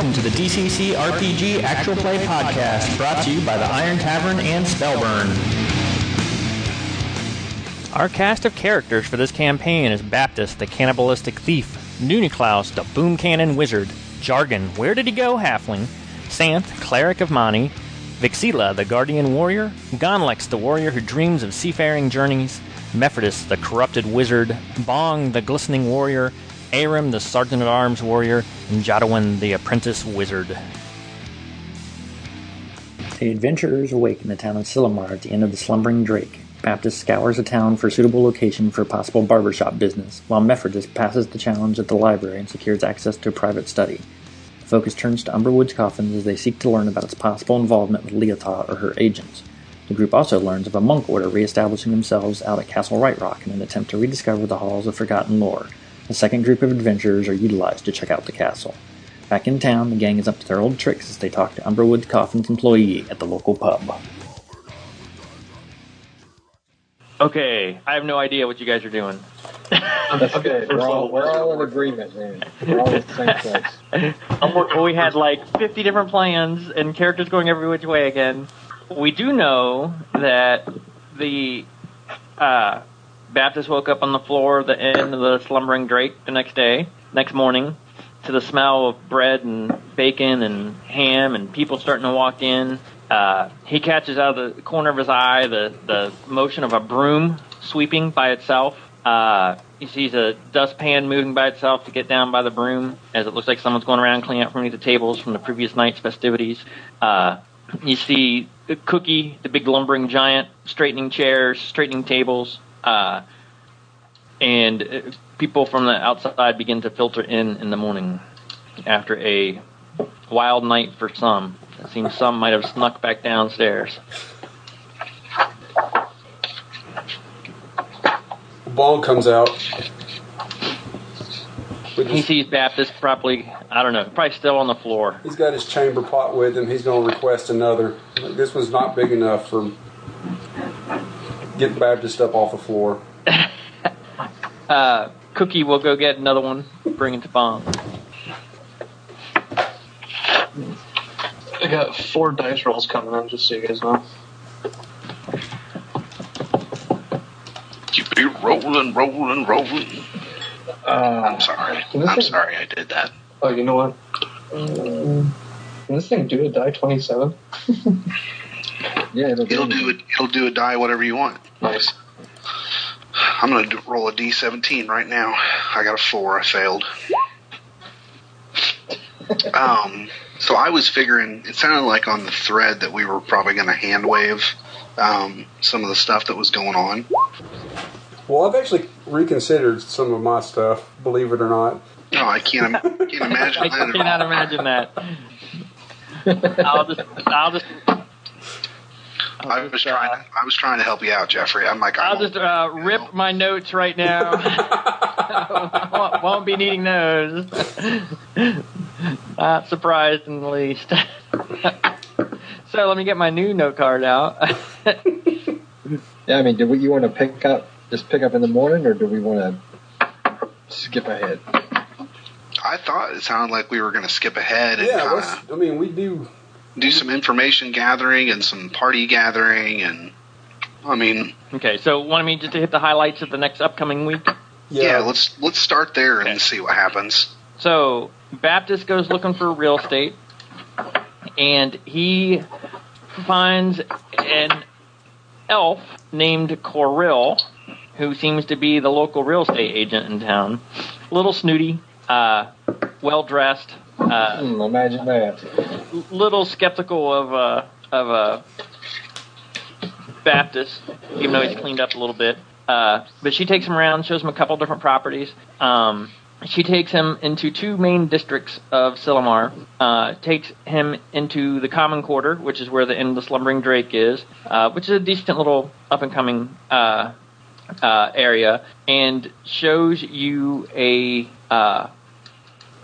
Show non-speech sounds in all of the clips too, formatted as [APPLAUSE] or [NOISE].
Welcome to the DCC RPG Actual Play Podcast, brought to you by the Iron Tavern and Spellburn. Our cast of characters for this campaign is Baptist, the cannibalistic thief, Nuniklaus, the boom cannon wizard, Jargon, where did he go, halfling, Santh, cleric of Mani, Vixila, the guardian warrior, Gonlex, the warrior who dreams of seafaring journeys, Mephrodis, the corrupted wizard, Bong, the glistening warrior, Aram, the sergeant at arms warrior, and Jadawin, the apprentice wizard. The adventurers awake in the town of Sillamar at the end of the Slumbering Drake. Baptist scours the town for a suitable location for possible barbershop business, while Mephrodis passes the challenge at the library and secures access to a private study. The focus turns to Umberwood's coffins as they seek to learn about its possible involvement with Leotha or her agents. The group also learns of a monk order re-establishing themselves out at Castle Right Rock in an attempt to rediscover the halls of forgotten lore. A second group of adventurers are utilized to check out the castle. Back in town, the gang is up to their old tricks as they talk to Umberwood Coffin's employee at the local pub. Okay, I have no idea what you guys are doing. [LAUGHS] okay, good. We're all, we're all in agreement, man. We're all in the same place. [LAUGHS] we had like 50 different plans and characters going every which way again. We do know that the uh, Baptist woke up on the floor of the inn of the slumbering Drake the next day, next morning, to the smell of bread and bacon and ham and people starting to walk in. Uh, he catches out of the corner of his eye the, the motion of a broom sweeping by itself. Uh, he sees a dustpan moving by itself to get down by the broom as it looks like someone's going around cleaning up from the tables from the previous night's festivities. Uh, you see Cookie, the big lumbering giant, straightening chairs, straightening tables, uh, and people from the outside begin to filter in in the morning after a wild night for some. It seems some might have snuck back downstairs. Ball comes out. He sees Baptist probably, I don't know, probably still on the floor. He's got his chamber pot with him. He's going to request another. This one's not big enough for getting Baptist up off the floor. [LAUGHS] Uh, Cookie will go get another one, bring it to Bong. I got four dice rolls coming in, just so you guys know. Keep it rolling, rolling, rolling. Uh, I'm sorry. I'm thing- sorry I did that. oh, you know what? Um, can this thing do a die 27? [LAUGHS] Yeah, it'll He'll do it. He'll do a die whatever you want. Nice. I'm gonna do, roll a d17 right now. I got a four. I failed. [LAUGHS] Um. So I was figuring. It sounded like on the thread that we were probably gonna hand wave um, some of the stuff that was going on. Well, I've actually reconsidered some of my stuff, believe it or not. No, I can't. im- Can't [LAUGHS] imagine I that. at cannot imagine that. [LAUGHS] I'll just, I'll just, I'll I was just, trying. uh, To, I was trying to help you out, Jeffrey. I'm like, I'll I'm just uh, rip my notes right now. [LAUGHS] won't, won't be needing those. [LAUGHS] Not surprised in the least. [LAUGHS] so let me get my new note card out. Yeah, I mean, do we, you want to pick up, just pick up in the morning, or do we want to skip ahead? I thought it sounded like we were going to skip ahead and Yeah, kinda I mean, we do. Do some information gathering and some party gathering and I mean, okay, so want me just to hit the highlights of the next upcoming week? Yeah, yeah, let's let's start there Okay. and see what happens. So Baptist goes looking for real estate, and he finds an elf named Coril, who seems to be the local real estate agent in town. Little snooty, uh, well dressed, uh, Hmm, imagine that. little skeptical of uh, of uh, Baptist, even though he's cleaned up a little bit. Uh, but she takes him around, shows him a couple different properties. Um, she takes him into two main districts of Silamar, Uh, takes him into the Common Quarter, which is where the of the Slumbering Drake is, uh, which is a decent little up and coming uh, uh, area, and shows you a uh,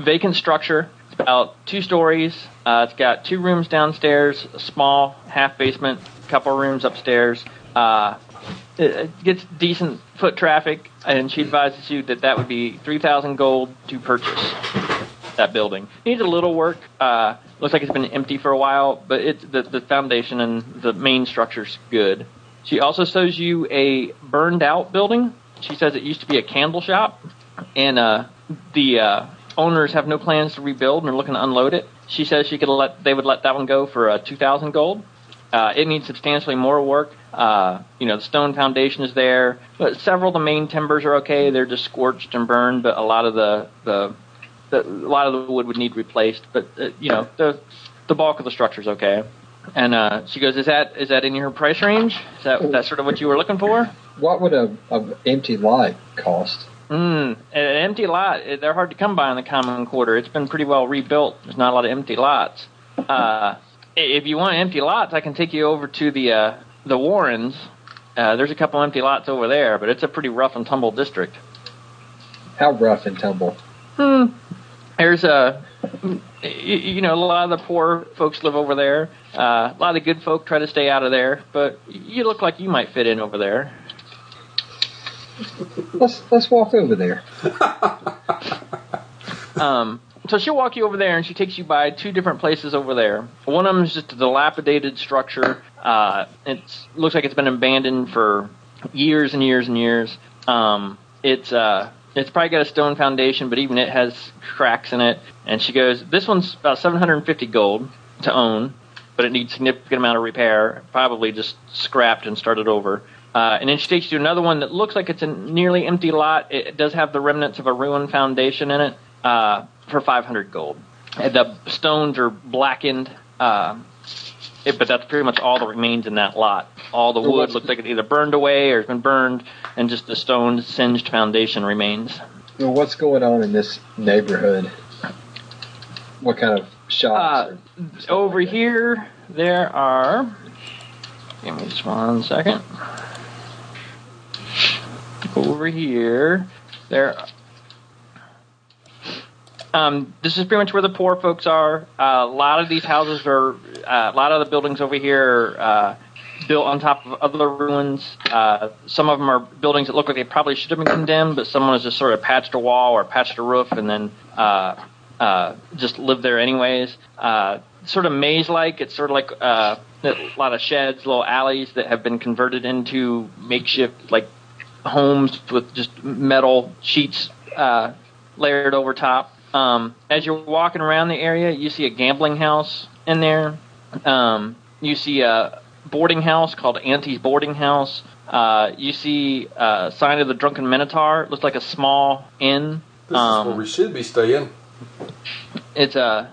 vacant structure. About two stories. Uh, it's got two rooms downstairs, a small half basement, couple rooms upstairs. Uh, it, gets decent foot traffic, and she advises you that that would be three thousand gold to purchase. that building. Needs a little work. Uh, looks like it's been empty for a while, but it the, the foundation and the main structure's good. She also shows you a burned out building. She says it used to be a candle shop, and uh, the uh, owners have no plans to rebuild and are looking to unload it. She says she could let they would let that one go for uh, two thousand gold. Uh, it needs substantially more work. Uh, you know, the stone foundation is there, but several of the main timbers are okay. They're just scorched and burned, but a lot of the the, the a lot of the wood would need replaced. But uh, you know, the the bulk of the structure's okay. And uh, she goes, "Is that is that in your price range? Is that that sort of what you were looking for?" What would a, a empty lot cost? Mm, an empty lot, eh, they're hard to come by in the common quarter. It's been pretty well rebuilt. There's not a lot of empty lots. Uh, if you want empty lots, I can take you over to the uh, the Warrens. Uh, there's a couple empty lots over there, but it's a pretty rough and tumble district. How rough and tumble? Hmm. There's a, you, you know, a lot of the poor folks live over there. Uh, a lot of the good folk try to stay out of there, but you look like you might fit in over there. Let's let's walk over there. [LAUGHS] Um, so she'll walk you over there, and she takes you by two different places over there. One of them is just a dilapidated structure. Uh, it looks like it's been abandoned for years and years and years. Um, it's uh, it's probably got a stone foundation, but even it has cracks in it. And she goes, "This one's about 750 gold to own, but it needs significant amount of repair. Probably just scrapped and started over." Uh, and then she takes you to another one that looks like it's a nearly empty lot. It does have the remnants of a ruined foundation in it uh, for 500 gold. And the stones are blackened, uh, it, but that's pretty much all that remains in that lot. All the wood looks like it either burned away or has been burned, and just the stone singed foundation remains. Well, what's going on in this neighborhood? What kind of shops? Uh, over like here, there are. Give me just one second. Over here, there. Um, this is pretty much where the poor folks are. Uh, a lot of these houses are, uh, a lot of the buildings over here are uh, built on top of other ruins. Uh, some of them are buildings that look like they probably should have been condemned, but someone has just sort of patched a wall or patched a roof and then uh, uh, just lived there anyways. Sort of maze-like. It's sort of like a lot of sheds, little alleys that have been converted into makeshift like homes with just metal sheets uh, layered over top. Um, as you're walking around the area, you see a gambling house in there. Um, you see a boarding house called Auntie's Boarding House. Uh, you see a sign of the Drunken Minotaur. It looks like a small inn. This is where we should be staying. it's a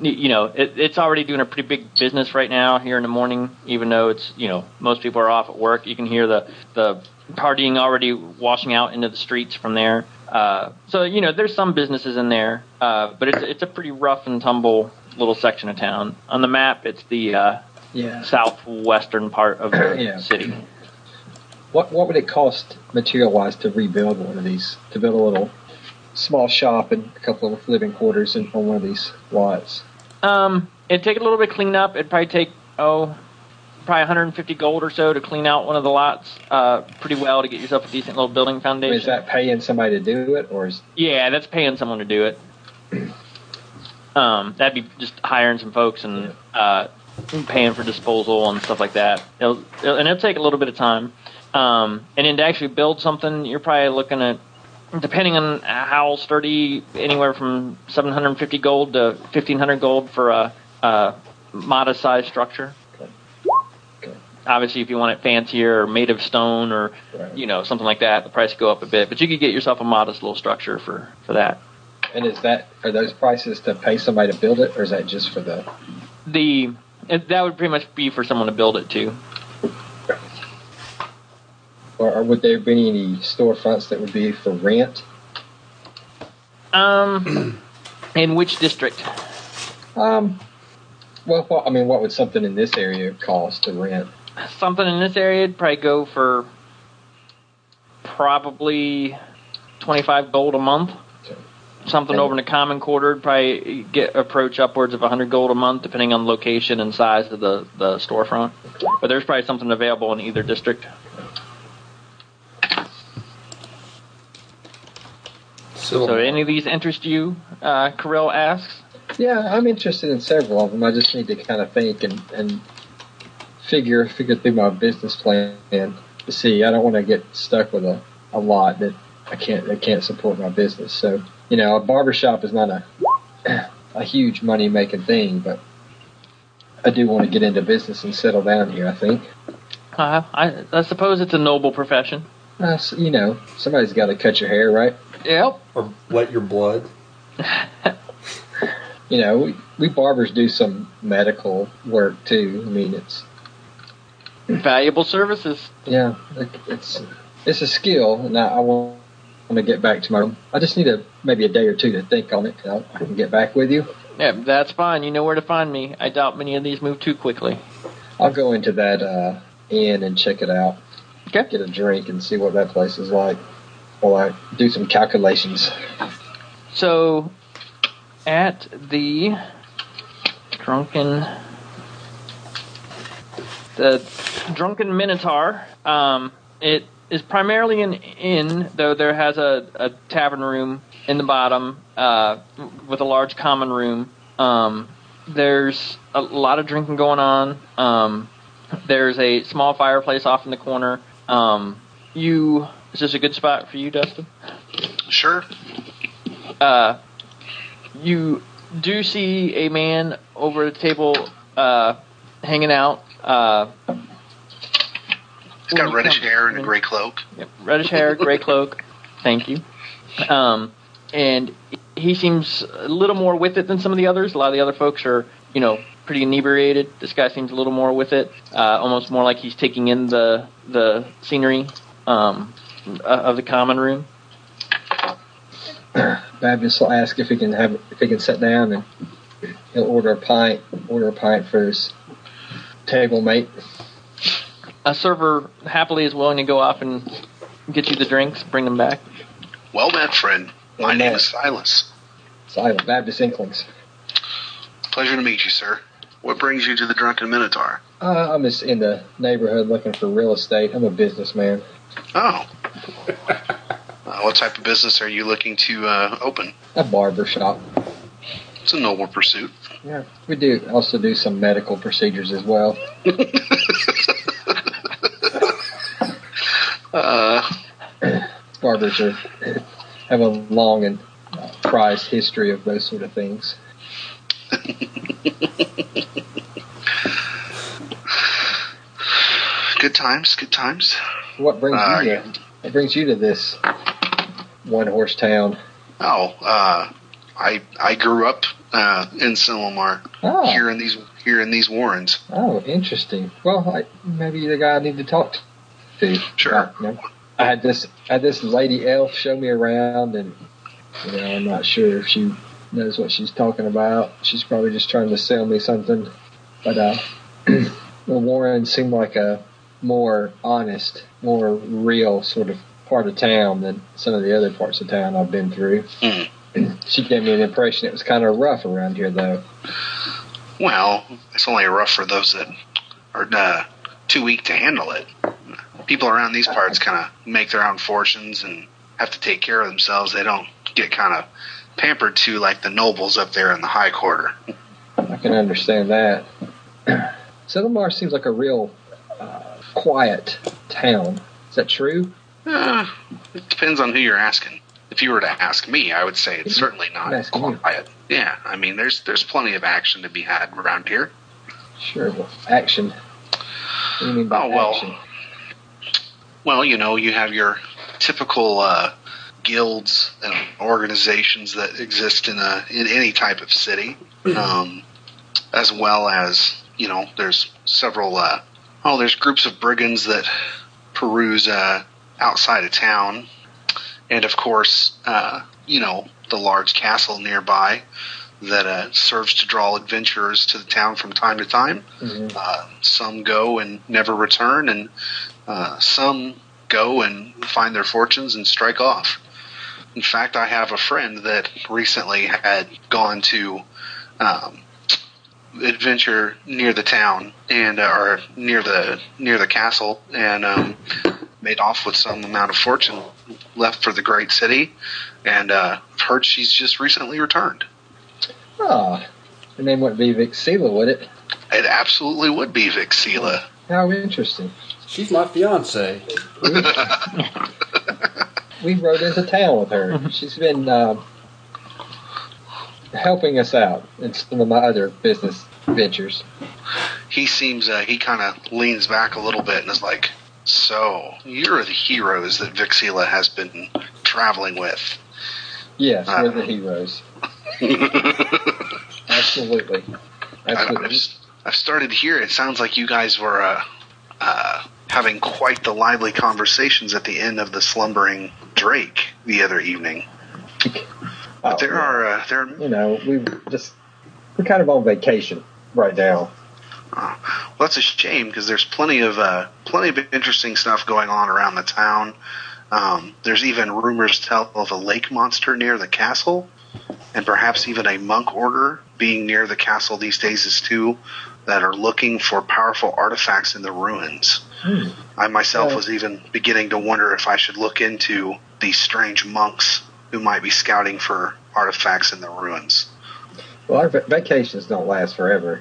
you know it, it's already doing a pretty big business right now here in the morning even though it's you know most people are off at work you can hear the the partying already washing out into the streets from there uh, so you know there's some businesses in there uh, but it's it's a pretty rough and tumble little section of town on the map it's the uh, Yeah. southwestern part of the [CLEARS THROAT] Yeah. city What what would it cost material wise to rebuild one of these? To build a little small shop and a couple of living quarters in, on one of these lots. Um, it'd take a little bit of clean up. It'd probably take oh, probably 150 gold or so to clean out one of the lots uh, pretty well to get yourself a decent little building foundation. is that paying somebody to do it, or is yeah, that's paying someone to do it. [CLEARS THROAT] Um, that'd be just hiring some folks and uh, paying for disposal and stuff like that. It'll, it'll- and it'll take a little bit of time. Um, and then to actually build something, you're probably looking at, depending on how sturdy, anywhere from 750 gold to 1500 gold for a, a modest sized structure. Obviously, if you want it fancier or made of stone or Right. you know something like that, the price would go up a bit. But you could get yourself a modest little structure for for that. and is that are those prices to pay somebody to build it, or is that just for the? The that would pretty much be for someone to build it too. Or, or would there be any storefronts that would be for rent? Um, in which district? Um, well, I mean, what would something in this area cost to rent? Something in this area would probably go for probably twenty five gold a month. Okay. Something And- over in the common quarter would probably get approach upwards of hundred gold a month, depending on location and size of the the storefront. But there's probably something available in either district. So, any of these interest you? Uh, Carell asks. Yeah, I'm interested in several of them. I just need to kind of think and, and figure figure through my business plan to see. I don't want to get stuck with a, a lot that I can't that can't support my business. So you know, a barbershop is not a [CLEARS THROAT] a huge money making thing, but I do want to get into business and settle down here. I think. Uh, I, I suppose it's a noble profession. Uh, so, you know, somebody's got to cut your hair, right? Yep. Or let your blood. [LAUGHS] You know, we, we barbers do some medical work too. I mean, it's Valuable services. yeah, it's it's a skill, and I, I want to get back to my. I just need a maybe a day or two to think on it. and I can get back with you. Yeah, that's fine. You know where to find me. I doubt many of these move too quickly. I'll go into that uh, inn and check it out. Okay. Get a drink and see what that place is like. While I do some calculations. So, at the drunken, the drunken Minotaur, um, it is primarily an inn, though there has a, a tavern room in the bottom uh, with a large common room. Um, there's a lot of drinking going on. Um, there's a small fireplace off in the corner. Um, you is this a good spot for you, Dustin? Sure. uh, you do see a man over the table uh, hanging out. Uh, He's got reddish hair and a gray cloak. yep, reddish hair, gray cloak. Thank you. Um, and he seems a little more with it than some of the others. A lot of the other folks are, you know, pretty inebriated. This guy seems a little more with it, uh, almost more like he's taking in the the scenery um, uh, of the common room. [CLEARS THROAT] Baptist will ask if he can have if he can sit down and he'll order a pint order a pint for his table mate. A server happily is willing to go off and get you the drinks, bring them back. Well met, friend. My Well name met. is Silas. Silas, Baptist Inklings. Pleasure to meet you, sir. What brings you to the Drunken Minotaur? Uh, I'm just in the neighborhood looking for real estate. I'm a businessman. Oh. [LAUGHS] Uh, what type of business are you looking to uh, open? A barber shop. It's a noble pursuit. Yeah, we do also do some medical procedures as well. [LAUGHS] Uh, Barbers are have a long and uh, prized history of those sort of things. [LAUGHS] good times, good times. What brings Uh, you? To, what brings you to this one horse town? Oh, uh, I I grew up uh, in Silmar, Oh, here in these here in these Warrens. oh, interesting. Well, I, maybe the guy I need to talk to. Sure. About, you know, I had this I had this lady elf show me around, and you know I'm not sure if she knows what she's talking about. She's probably just trying to sell me something. But uh, [CLEARS THROAT] the Warren seemed like a more honest, more real sort of part of town than some of the other parts of town I've been through. Mm. She gave me an impression it was kind of rough around here, though. Well, it's only rough for those that are uh, too weak to handle it. People around these parts kind of make their own fortunes and have to take care of themselves. They don't get kind of pampered to like the nobles up there in the high quarter. I can understand that. [CLEARS THROAT] Silmar seems like a real uh, quiet town. Is that true? Uh, it depends on who you're asking. If you were to ask me, I would say it's certainly not you. quiet. Yeah, I mean, there's there's plenty of action to be had around here. Sure. Well, action. What do you mean by Oh, well. action? Well, you know, you have your typical uh, guilds and organizations that exist in a in any type of city, um, as well as you know, there's several. Uh, oh, there's groups of brigands that peruse uh, outside of town, and of course, uh, you know, the large castle nearby that uh, serves to draw adventurers to the town from time to time. Mhm. Uh, some go and never return, and uh, some go and find their fortunes and strike off. In fact, I have a friend that recently had gone to um, adventure near the town and uh, or near the near the castle, and um, made off with some amount of fortune, left for the great city, and uh, I've heard she's just recently returned. Ah, her name wouldn't be Vixila, would it? It absolutely would be Vixila. How interesting. She's my fiance. We rode into town with her. She's been uh, helping us out in some of my other business ventures. He seems, uh, he kind of leans back a little bit and is like, So, you're the heroes that Vixila has been traveling with. Yes, Ah. we're the heroes. [LAUGHS] Absolutely. I- I've, Absolutely. I've started to hear it sounds like you guys were uh, uh, having quite the lively conversations at the end of the slumbering Drake the other evening. [LAUGHS] Oh, There are uh, there are you know, we just we're kind of on vacation right now. Well, that's a shame because there's plenty of uh, plenty of interesting stuff going on around the town. Um, there's even rumors tell of a lake monster near the castle, and perhaps even a monk order being near the castle these days is too, that are looking for powerful artifacts in the ruins. I myself Yeah. was even beginning to wonder if I should look into these strange monks who might be scouting for artifacts in the ruins. Well, our va- vacations don't last forever.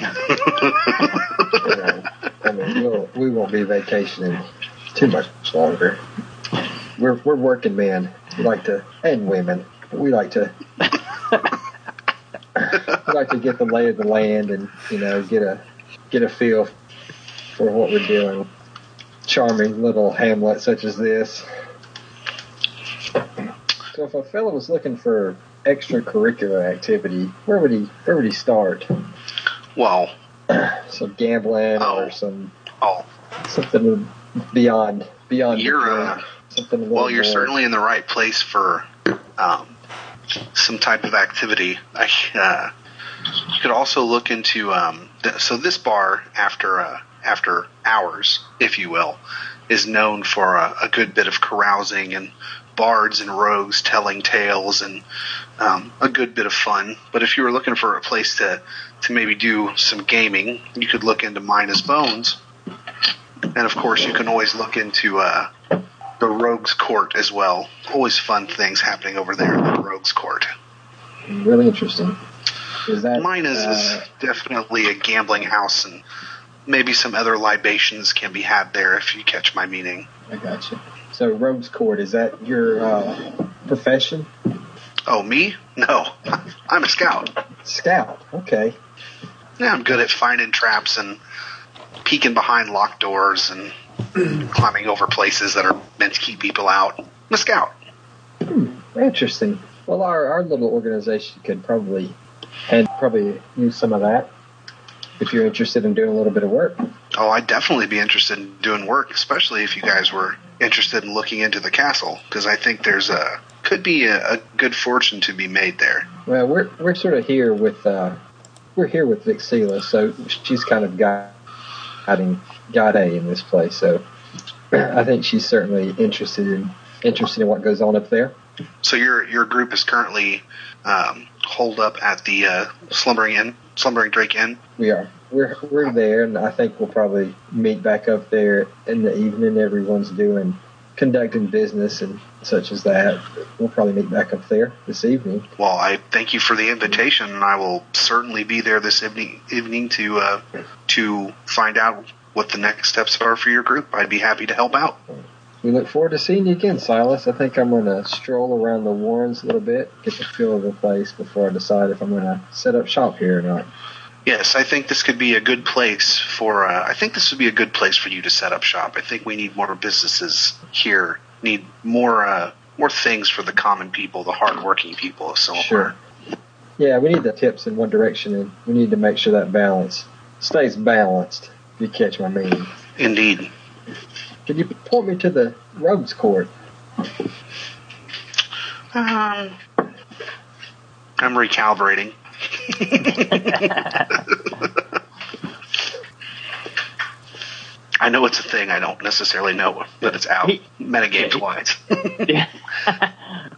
I mean, we'll, we won't be vacationing too much longer. We're we're working men. We like to, and women. We like to, we like to get the lay of the land and you know get a get a feel for what we're doing. Charming little hamlet such as this. So, if a fellow was looking for extracurricular activity, where would he where would he start? Well, Some gambling Oh. or some oh, something beyond beyond. You're, uh, something Well, you're more- certainly in the right place for um, some type of activity. I, uh, you could also look into um, th- so this bar after uh, after hours, if you will, is known for a, a good bit of carousing and bards and rogues telling tales and um, a good bit of fun. But if you were looking for a place to to maybe do some gaming, you could look into Minus Bones. And of course, you can always look into uh, the Rogues Court as well. Always fun things happening over there in the Rogues Court. really interesting. Is that Mine is, uh, is definitely a gambling house, and maybe some other libations can be had there if you catch my meaning. I got you. So, Rogues Court is that your uh, profession? Oh, me? No, [LAUGHS] I'm a scout. Scout. Okay. Yeah, I'm good at finding traps and peeking behind locked doors and [CLEARS THROAT] climbing over places that are meant to keep people out. I'm a scout. Hmm, Interesting. Well, our, our little organization could probably and probably use some of that if you're interested in doing a little bit of work. Oh, I'd definitely be interested in doing work, especially if you guys were interested in looking into the castle, because I think there's a could be a, a good fortune to be made there. Well, we're we're sort of here with uh, we're here with Vixila, so she's kind of guiding A in this place. So [CLEARS THROAT] I think she's certainly interested in interested in what goes on up there. So your your group is currently um, holed up at the uh, slumbering inn, slumbering Drake Inn. We are we're we're there, and I think we'll probably meet back up there in the evening. Everyone's doing conducting business and such as that. We'll probably meet back up there this evening. Well, I thank you for the invitation, and I will certainly be there this evening evening to uh, to find out what the next steps are for your group. I'd be happy to help out. We look forward to seeing you again, Silas. I think I'm going to stroll around the Warrens a little bit, get the feel of the place before I decide if I'm going to set up shop here or not. Yes, I think this could be a good place for. Uh, I think this would be a good place for you to set up shop. I think we need more businesses here. Need more uh, more things for the common people, the hardworking people of. Sure. Yeah, we need the tips in one direction, and we need to make sure that balance stays balanced. If you catch my meaning. Indeed. Can you point me to the rogues court? Um, I'm recalibrating. [LAUGHS] I know it's a thing. I don't necessarily know that it's out He- metagames [LAUGHS] wise. yeah.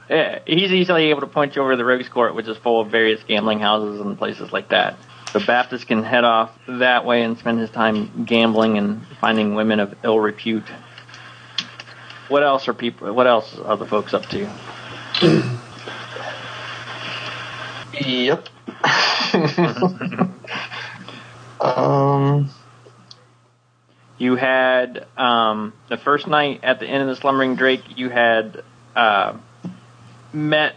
Yeah, he's easily able to point you over to the Rogues Court, which is full of various gambling houses and places like that. So Baptist can head off that way and spend his time gambling and finding women of ill repute. what else are people? What else are the folks up to? [CLEARS THROAT] Yep. [LAUGHS] um. You had um, the first night at the end of the Slumbering Drake. You had uh, met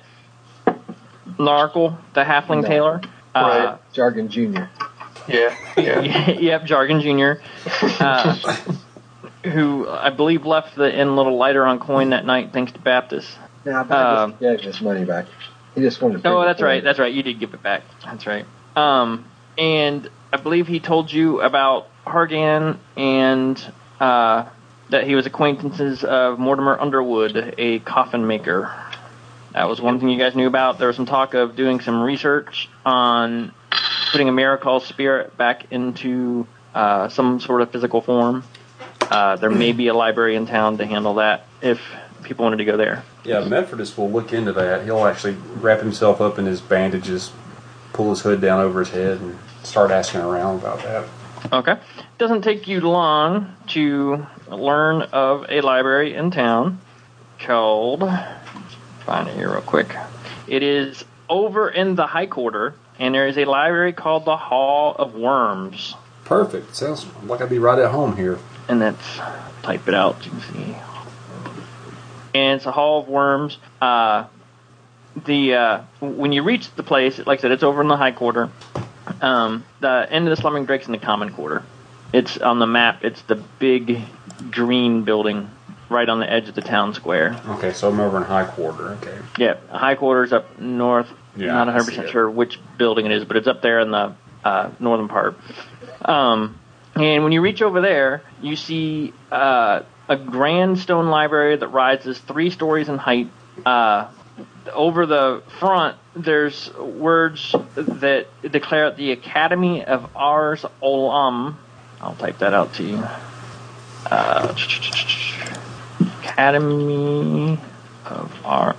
Narkle, the Halfling No. Tailor. Uh, Right. Jargon Jr. Yeah. Yeah. [LAUGHS] yep, Jargon Jr. Uh, [LAUGHS] who I believe left the inn a little lighter on coin that night, thanks to Baptist. Yeah, but Um, I gave his money back. He just wanted to. Oh, that's right. That's right. You did give it back. That's right. Um, and I believe he told you about Hargan and uh, that he was acquaintances of Mortimer Underwood, a coffin maker. That was one thing you guys knew about. There was some talk of doing some research on putting a miracle spirit back into uh, some sort of physical form. Uh, there may be a library in town to handle that if people wanted to go there. Yeah, Mephrodis will look into that. He'll actually wrap himself up in his bandages, pull his hood down over his head, and start asking around about that. Okay. It doesn't take you long to learn of a library in town called. Find it here real quick. It is over in the High Quarter, and there is a library called the Hall of Worms. Perfect. Sounds like I'd be right at home here. And that's type it out. You can see. And it's a Hall of Worms. Uh, the uh, when you reach the place, like I said, it's over in the High Quarter. Um, the end of the Slumbering Drake's in the Common Quarter. It's on the map. It's the big green building right on the edge of the town square. Okay, so I'm over in High Quarter. Okay. Yeah, High Quarter's up north. Yeah, Not I 100 see percent sure which building it is, but it's up there in the uh, northern part. Um, and when you reach over there, you see uh, a grand stone library that rises three stories in height. Uh, over the front, there's words that declare the Academy of Ars Olam. I'll type that out to you. Uh, Academy of Art.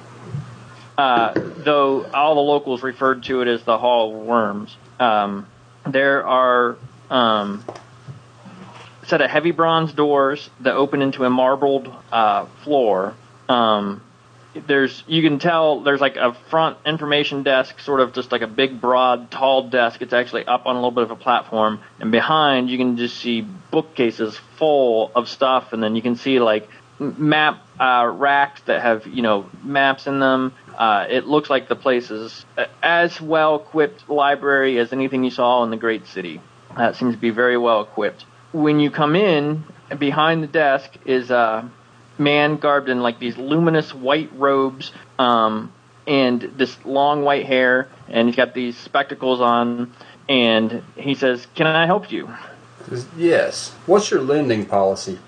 Uh, though all the locals referred to it as the Hall of Worms. Um, there are um, set of heavy bronze doors that open into a marbled uh, floor. Um, there's you can tell there's like a front information desk, sort of just like a big, broad, tall desk. It's actually up on a little bit of a platform, and behind you can just see bookcases full of stuff, and then you can see like map uh, racks that have you know maps in them. Uh, it looks like the place is as well equipped library as anything you saw in the great city. Uh, seems to be very well equipped. When you come in, behind the desk is a man garbed in like these luminous white robes um, and this long white hair, and he's got these spectacles on. And he says, "Can I help you?" Yes. What's your lending policy?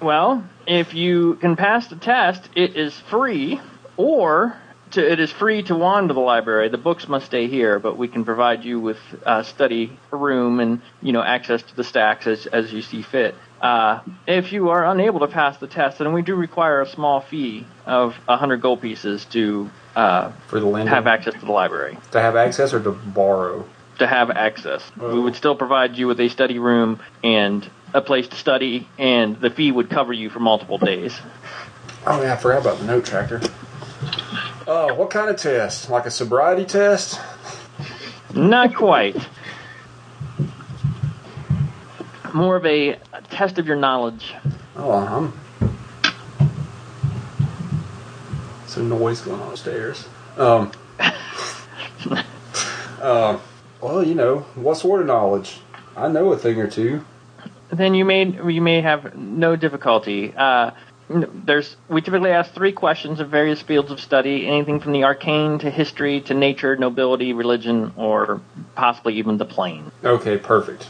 Well, if you can pass the test, it is free, or to, it is free to wander the library. The books must stay here, but we can provide you with uh, study room and you know access to the stacks as as you see fit. Uh, if you are unable to pass the test, then we do require a small fee of 100 gold pieces to uh, For the lending? have access to the library. To have access or to borrow? To have access, we would still provide you with a study room and a place to study, and the fee would cover you for multiple days. Oh, yeah, I forgot about the note tracker. Oh, what kind of test? Like a sobriety test? Not quite. More of a test of your knowledge. Oh, I'm. Some noise going on upstairs. Um. uh, [LAUGHS] well, you know, what sort of knowledge? I know a thing or two. Then you may you may have no difficulty. Uh, there's we typically ask three questions of various fields of study, anything from the arcane to history to nature, nobility, religion, or possibly even the plane. Okay, perfect.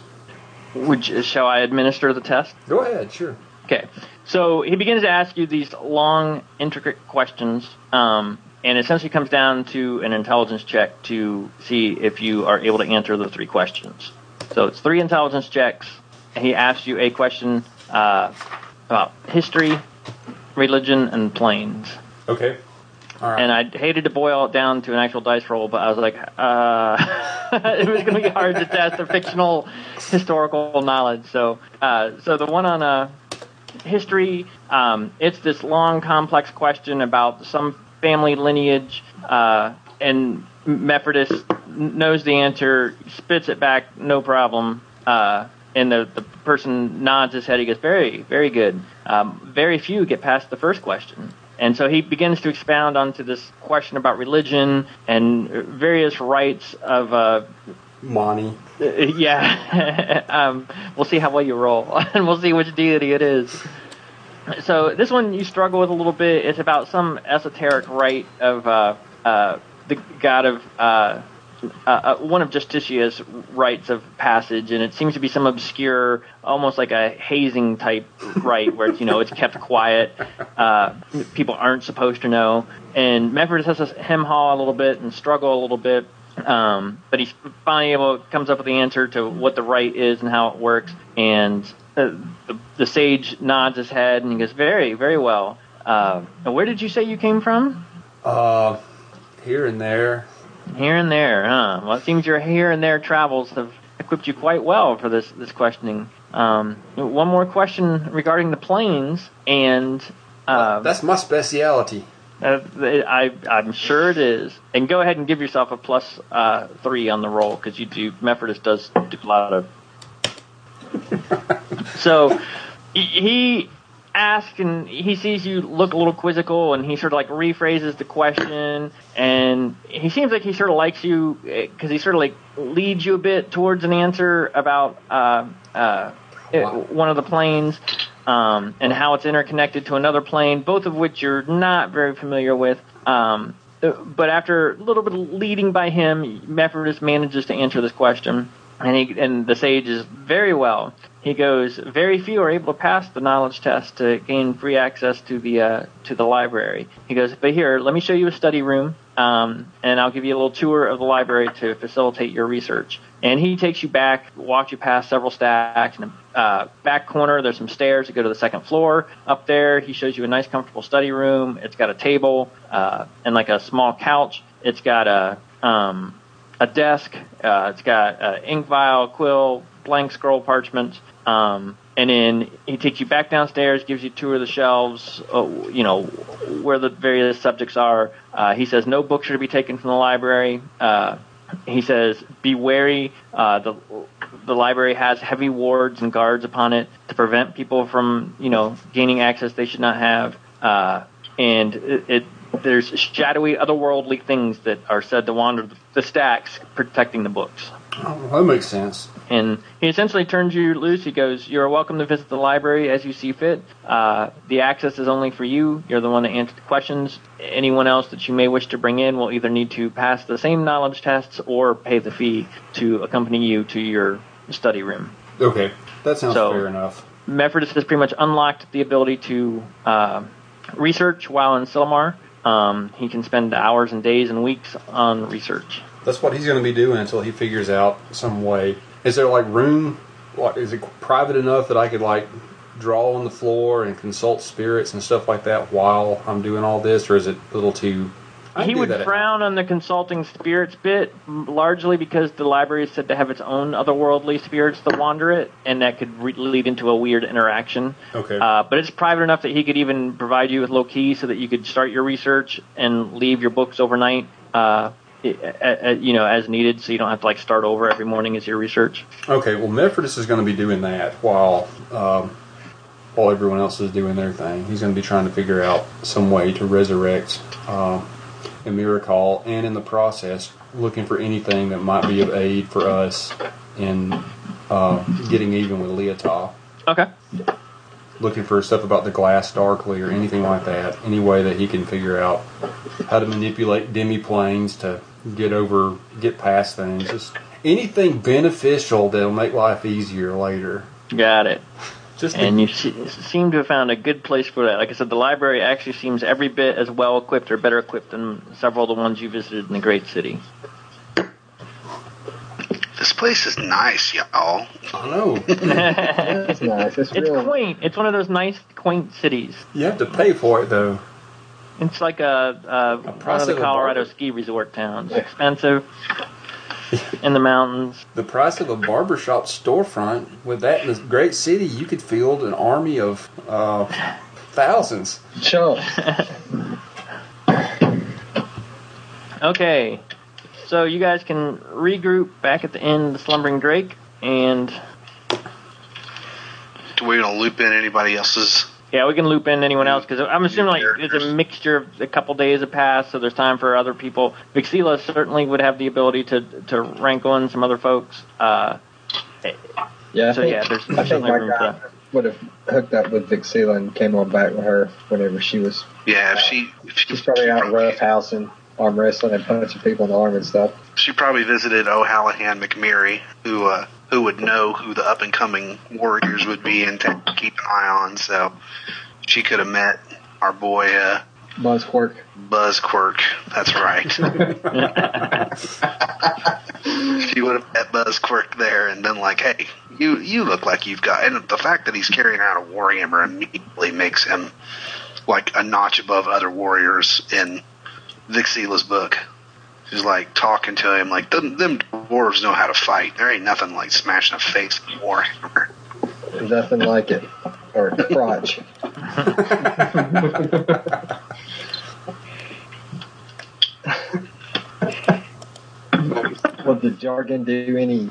Would you, shall I administer the test? Go ahead, sure. Okay. So he begins to ask you these long, intricate questions, um, and essentially comes down to an intelligence check to see if you are able to answer the three questions. So it's three intelligence checks. He asks you a question uh, about history, religion, and planes. Okay. All right. And I hated to boil it down to an actual dice roll, but I was like, uh, [LAUGHS] it was going to be hard to test the fictional historical knowledge. So, uh, so the one on uh, history. Um, it's this long, complex question about some family lineage, uh, and Mephrodis knows the answer, spits it back, no problem. And the, the person nods his head. He goes, "Very, very good." Um, very few get past the first question. And so he begins to expound onto this question about religion and various rites of uh, Monty. uh, [LAUGHS] yeah. [LAUGHS] um, we'll see how well you roll, [LAUGHS] and we'll see which deity it is. So this one you struggle with a little bit. It's about some esoteric rite of uh, uh, the god of uh, uh, uh, one of Justitia's rites of passage, and it seems to be some obscure, almost like a hazing type rite, where it's, you know it's kept quiet. Uh, people aren't supposed to know, and Mephrodis has to hem haw a little bit and struggle a little bit. Um, but he's finally able comes up with the answer to what the rite is and how it works, and uh, the, the sage nods his head and he goes, "Very, very well." Uh, where did you say you came from? Here and there. Here and there, huh? Well, it seems your here and there travels have equipped you quite well for this this questioning. Um, one more question regarding the planes, and uh, That's my speciality. uh, I I'm sure it is. And go ahead and give yourself a plus uh, three on the roll because you do. Mephrodis does do a lot of. [LAUGHS] so he- he asks and he sees you look a little quizzical and he sort of like rephrases the question and he seems like he sort of likes you because he sort of like leads you a bit towards an answer about uh, uh, it- one of the planes um, and how it's interconnected to another plane, both of which you're not very familiar with. Um, but after a little bit of leading by him, Mephrodis manages to answer this question, and he and the sage is very well. He goes, very few are able to pass the knowledge test to gain free access to the uh, to the library. He goes, but here, let me show you a study room, um, and I'll give you a little tour of the library to facilitate your research. And he takes you back, walks you past several stacks, and uh, back corner there's some stairs to go to the second floor. Up there, he shows you a nice, comfortable study room. It's got a table uh, and like a small couch. It's got a um, a desk. Uh, it's got uh, ink vial, quill, blank scroll parchment. Um, and then he takes you back downstairs, gives you tour of the shelves, uh, you know, where the various subjects are. Uh, he says no books are to be taken from the library. Uh, he says be wary. Uh, the the library has heavy wards and guards upon it to prevent people from, you know, gaining access they should not have. Uh, and it, it there's shadowy, otherworldly things that are said to wander the stacks, protecting the books. Oh, that makes sense. And he essentially turns you loose. He goes, "You're welcome to visit the library as you see fit. Uh, the access is only for you. You're the one to answer the questions. Anyone else that you may wish to bring in will either need to pass the same knowledge tests or pay the fee to accompany you to your study room." Okay, that sounds So- fair enough. Mephrodis has pretty much unlocked the ability to uh, research while in Silmar. Um, he can spend hours and days and weeks on research. That's what he's going to be doing until he figures out some way. Is there like room? What is it private enough that I could like draw on the floor and consult spirits and stuff like that while I'm doing all this, or is it a little too? I he would frown on the consulting spirits bit, largely because the library is said to have its own otherworldly spirits that wander it, and that could re- lead into a weird interaction. Okay. Uh, but it's private enough that he could even provide you with low key so that you could start your research and leave your books overnight. Uh, i- a- a- you know, as needed, so you don't have to like start over every morning as your research. Okay, well, Mephrodis is going to be doing that while um, while everyone else is doing their thing. He's going to be trying to figure out some way to resurrect uh, Emiracol, and in the process, looking for anything that might be of aid for us in uh, getting even with Leotah. Okay. Looking for stuff about the glass darkly or anything like that. Any way that he can figure out how to manipulate demi-planes to get over, get past things. Just anything beneficial that'll make life easier later. Got it. Just to- And you se- seem to have found a good place for that. Like I said, the library actually seems every bit as well equipped or better equipped than several of the ones you visited in the great city. This place is nice, y'all. I know. [LAUGHS] That's nice. It's, It's real. quaint. It's one of those nice, quaint cities. You have to pay for it though. It's like a, a, one of the Colorado bargain. ski resort towns. Expensive. [LAUGHS] in the mountains. The price of a barbershop storefront, with that in this great city, you could field an army of uh, thousands. Chump. Okay, so you guys can regroup back at the end of the Slumbering Drake, and Do we gonna loop in anybody else's? Yeah, we can loop in anyone else because I'm assuming like it's a mixture of a couple days have passed, so there's time for other people. Vixila certainly would have the ability to to rankle in some other folks. Uh, Yeah, I So, think, yeah, there's- I there's think my room for guy would have hooked up with Vixila and came on back with her whenever she was. Yeah, if she, if she She's probably out roughhousing, arm wrestling, and punching people in the arm and stuff. She probably visited O'Hallahan McMurray, who uh, who would know who the up and coming warriors would be and to keep an eye on. So she could have met our boy uh, Buzzquirk. Buzz Quirk. That's right. [LAUGHS] [LAUGHS] she would have met Buzz Quirk there and been like, "Hey, you you look like you've got." And the fact that he's carrying around a warhammer immediately makes him like a notch above other warriors in Vixila's book. She's like talking to him like them, them dwarves know how to fight. There ain't nothing like smashing a face with a warhammer. Nothing like it. Or crotch. [LAUGHS] Would the jargon do any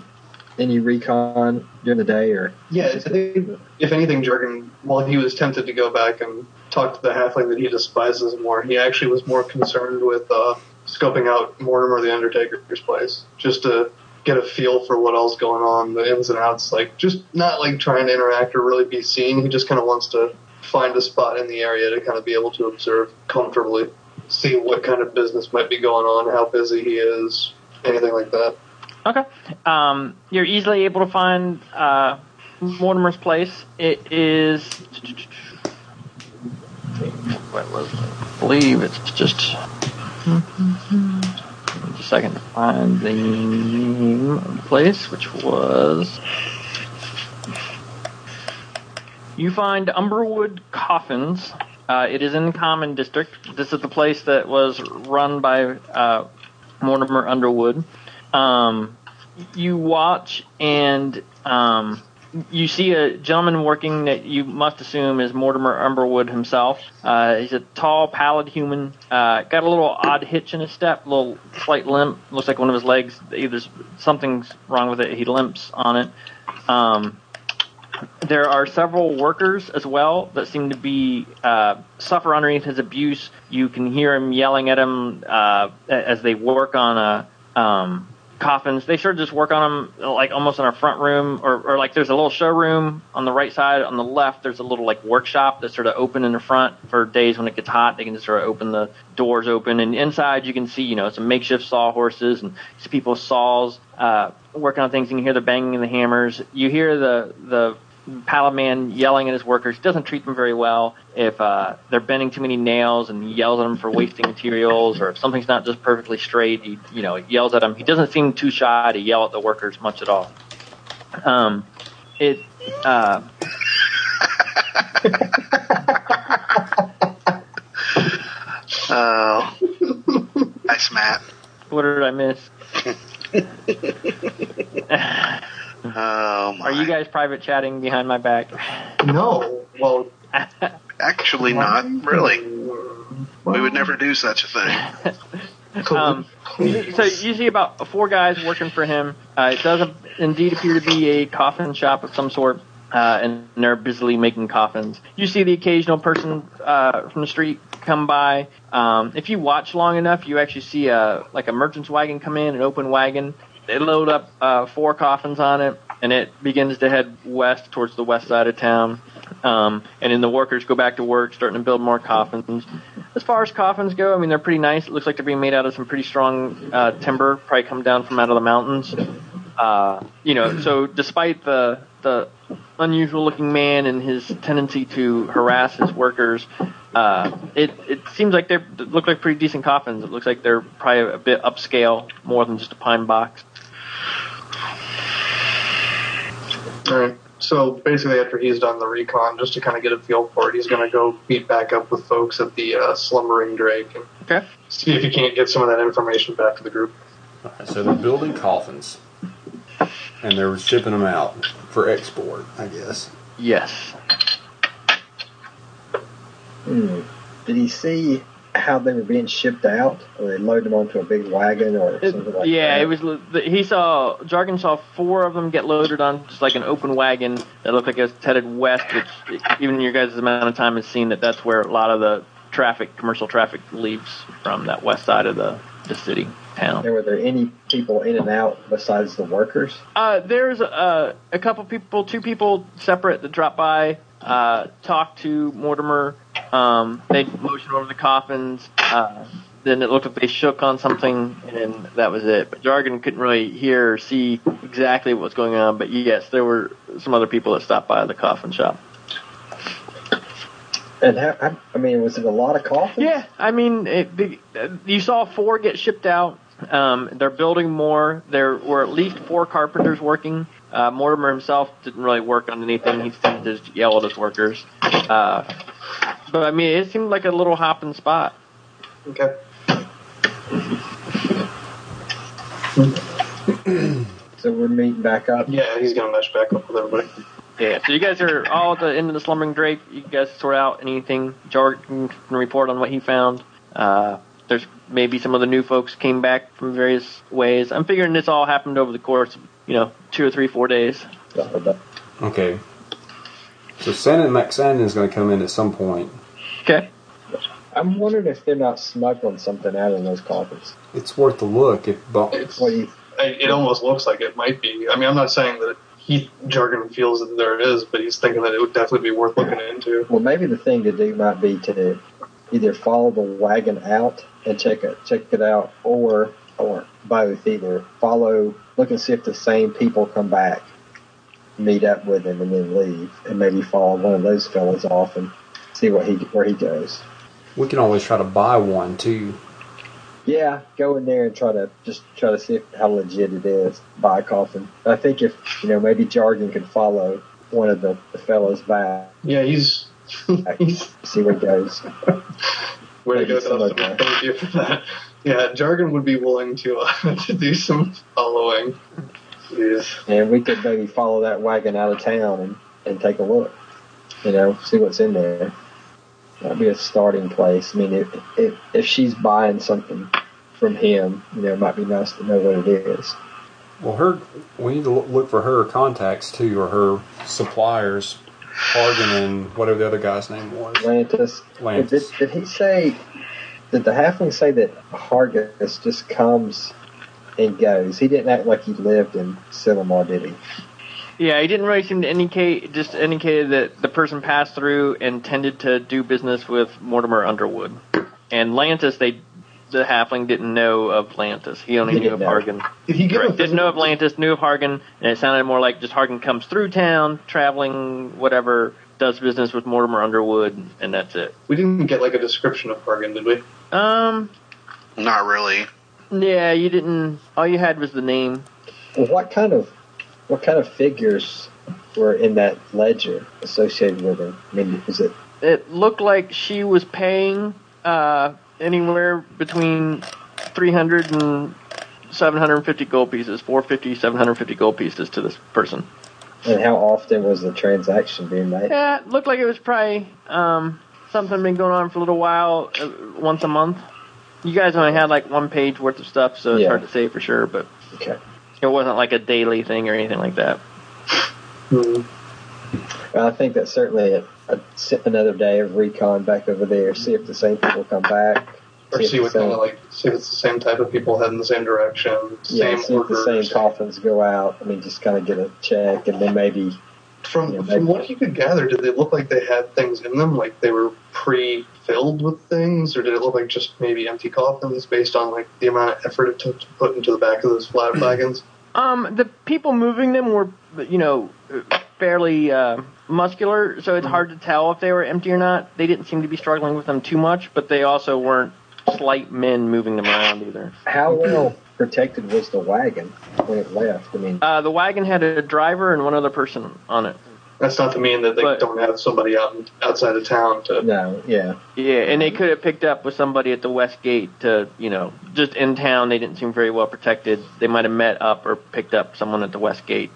any recon during the day or Yeah, I think if anything, Jurgen, while he was tempted to go back and talk to the halfling that he despises more, he actually was more concerned with uh, scoping out Mortimer the Undertaker's place, just to get a feel for what else going on, the ins and outs. Like, just not like trying to interact or really be seen. He just kind of wants to find a spot in the area to kind of be able to observe comfortably, see what kind of business might be going on, how busy he is, anything like that. Okay. Um, you're easily able to find uh, Mortimer's place. It is. What was? I believe it's just. Just a second to find the name of the place, which was. You find Umberwood Coffins. Uh, it is in the Common District. This is the place that was run by uh, Mortimer Underwood. Um, you watch and um, you see a gentleman working that you must assume is Mortimer Umberwood himself. Uh, he's a tall, pallid human. Uh, got a little odd hitch in his step, a little slight limp. Looks like one of his legs, either something's wrong with it. He limps on it. Um, there are several workers as well that seem to be uh, suffer underneath his abuse. You can hear him yelling at him uh, as they work on a um, coffins. They sort of just work on them like almost in our front room, or, or like there's a little showroom on the right side. On the left, there's a little like workshop that's sort of open in the front for days when it gets hot. They can just sort of open the doors open, and inside you can see you know some makeshift sawhorses and people saws uh, working on things. You can hear the banging of the hammers. You hear the the Pallid man yelling at his workers. He doesn't treat them very well. If uh, they're bending too many nails and he yells at them for wasting materials, or if something's not just perfectly straight, he you know yells at them. He doesn't seem too shy to yell at the workers much at all. Um, it. Uh, Oh, nice, Matt. what did I miss? [LAUGHS] Oh my. Are you guys private chatting behind my back? No, well, [LAUGHS] Actually, not really. We would never do such a thing. Um, so you see about four guys working for him. Uh, it does indeed appear to be a coffin shop of some sort, uh, and they're busily making coffins. You see the occasional person uh, from the street come by. Um, if you watch long enough, you actually see a like a merchant's wagon come in, an open wagon. They load up uh, four coffins on it, and it begins to head west towards the west side of town. Um, and then the workers go back to work, starting to build more coffins. As far as coffins go, I mean, they're pretty nice. It looks like they're being made out of some pretty strong uh, timber, probably come down from out of the mountains. Uh, you know, so despite the the unusual looking man and his tendency to harass his workers, uh, it it seems like they look like pretty decent coffins. It looks like they're probably a bit upscale, more than just a pine box. Alright. So basically, after he's done the recon, just to kind of get a feel for it, he's going to go meet back up with folks at the uh, Slumbering Drake and Okay. see if he can't get some of that information back to the group. Alright, so they're building coffins, and they're shipping them out for export, I guess. Yes. Hmm. Did he see how they were being shipped out, or they loaded them onto a big wagon, or It- something like yeah, that? Yeah, it was. He saw Jargon saw four of them get loaded on just like an open wagon that looked like it was headed west. Which even your guys' amount of time has seen that that's where a lot of the traffic, commercial traffic, leaves from that west side of the the city town. And were there any people in and out besides the workers? Uh, there's uh, a couple people, two people separate that dropped by, uh, talked to Mortimer. Um, they motioned over the coffins. Uh, then it looked like they shook on something, and that was it. But Jargon couldn't really hear or see exactly what was going on. But yes, there were some other people that stopped by the coffin shop. And how, how, I mean, was it a lot of coffins? Yeah, I mean, it, the, you saw four get shipped out. Um, they're building more. There were at least four carpenters working. Uh, Mortimer himself didn't really work on anything. He seemed to just yell at his workers. Uh, but I mean, it seemed like a little hopping spot. Okay. [CLEARS THROAT] So we're meeting back up. Yeah, he's gonna mesh back up with everybody. Yeah. So you guys are all at the end of the slumbering Drake. You guys sort out anything. Jordan can report on what he found. Uh, there's maybe some of the new folks came back from various ways. I'm figuring this all happened over the course of, you know, two or three, four days. Okay. So Sandon McSandon is going to come in at some point. Okay. I'm wondering if they're not smuggling something out of those coffins. It's worth a look. If Bo- What do you? It almost looks like it might be. I mean, I'm not saying that he jargon feels that there is, but he's thinking that it would definitely be worth looking into. Well, maybe the thing to do might be to either follow the wagon out and check it, check it out, or or both. Either follow, look and see if the same people come back, meet up with him, and then leave, and maybe follow one of those fellas off and see what he where he goes. we can always try to buy one too. Yeah, go in there and try to just try to see how legit it is. Buy a coffin. I think if you know maybe Jargon could follow one of the, the fellas back, Yeah, he's he's [LAUGHS] see where he goes. way to go, Maybe some of Dustin. that. Thank you for that. Yeah, jargon would be willing to uh, [LAUGHS] to do some following. Jeez. And we could maybe follow that wagon out of town and, and take a look. You know, see what's in there. That'd be a starting place. I mean, if, if if she's buying something from him, you know, it might be nice to know what it is. Well, her we need to look for her contacts too, or her suppliers. Hargan and whatever the other guy's name was. Atlantis. Atlantis. Did, did he say? Did the halfling say that Hargus just comes and goes? He didn't act like he lived in Silmar, did he? Yeah, he didn't really seem to indicate, just indicated that the person passed through and tended to do business with Mortimer Underwood. And Lantis, they, the halfling didn't know of Lantis. He only He knew of know. Hargan. Did he give Correct. a Didn't know of Lantis, knew of Hargan, and it sounded more like just Hargan comes through town, traveling, whatever, does business with Mortimer Underwood, and that's it. We didn't get like a description of Hargan, did we? Um, Not really. yeah, you didn't, all you had was the name. What kind of what kind of figures were in that ledger associated with her? I mean, is it it looked like she was paying uh, anywhere between 300 and 750 gold pieces, 450, 750 gold pieces to this person. and how often was the transaction being made? Yeah, it looked like it was probably um, something been going on for a little while, uh, once a month. You guys only had like one page worth of stuff, so it's Yeah. hard to say for sure, but Okay. it wasn't like a daily thing or anything like that. Hmm. Well, I think that's certainly a, a, another day of recon back over there. See if the same people come back. Or if see the what same- kind of like see if it's the same type of people heading the same direction, yeah, same see if the same coffins go out. I mean, just kind of get a check, and then maybe From Yeah, from what you could gather, did they look like they had things in them, like they were pre-filled with things, or did it look like just maybe empty coffins based on like the amount of effort it took to put into the back of those flat wagons? Um, the people moving them were, you know, fairly uh, muscular, so it's hard to tell if they were empty or not. They didn't seem to be struggling with them too much, but they also weren't slight men moving them around either. how well protected was the wagon when it left? I mean, Uh, the wagon had a driver and one other person on it. That's not to mean that they But- don't have somebody out outside of town to. No, yeah. Yeah, and they could have picked up with somebody at the west gate to, you know, just in town. They didn't seem very well protected. They might have met up or picked up someone at the west gate.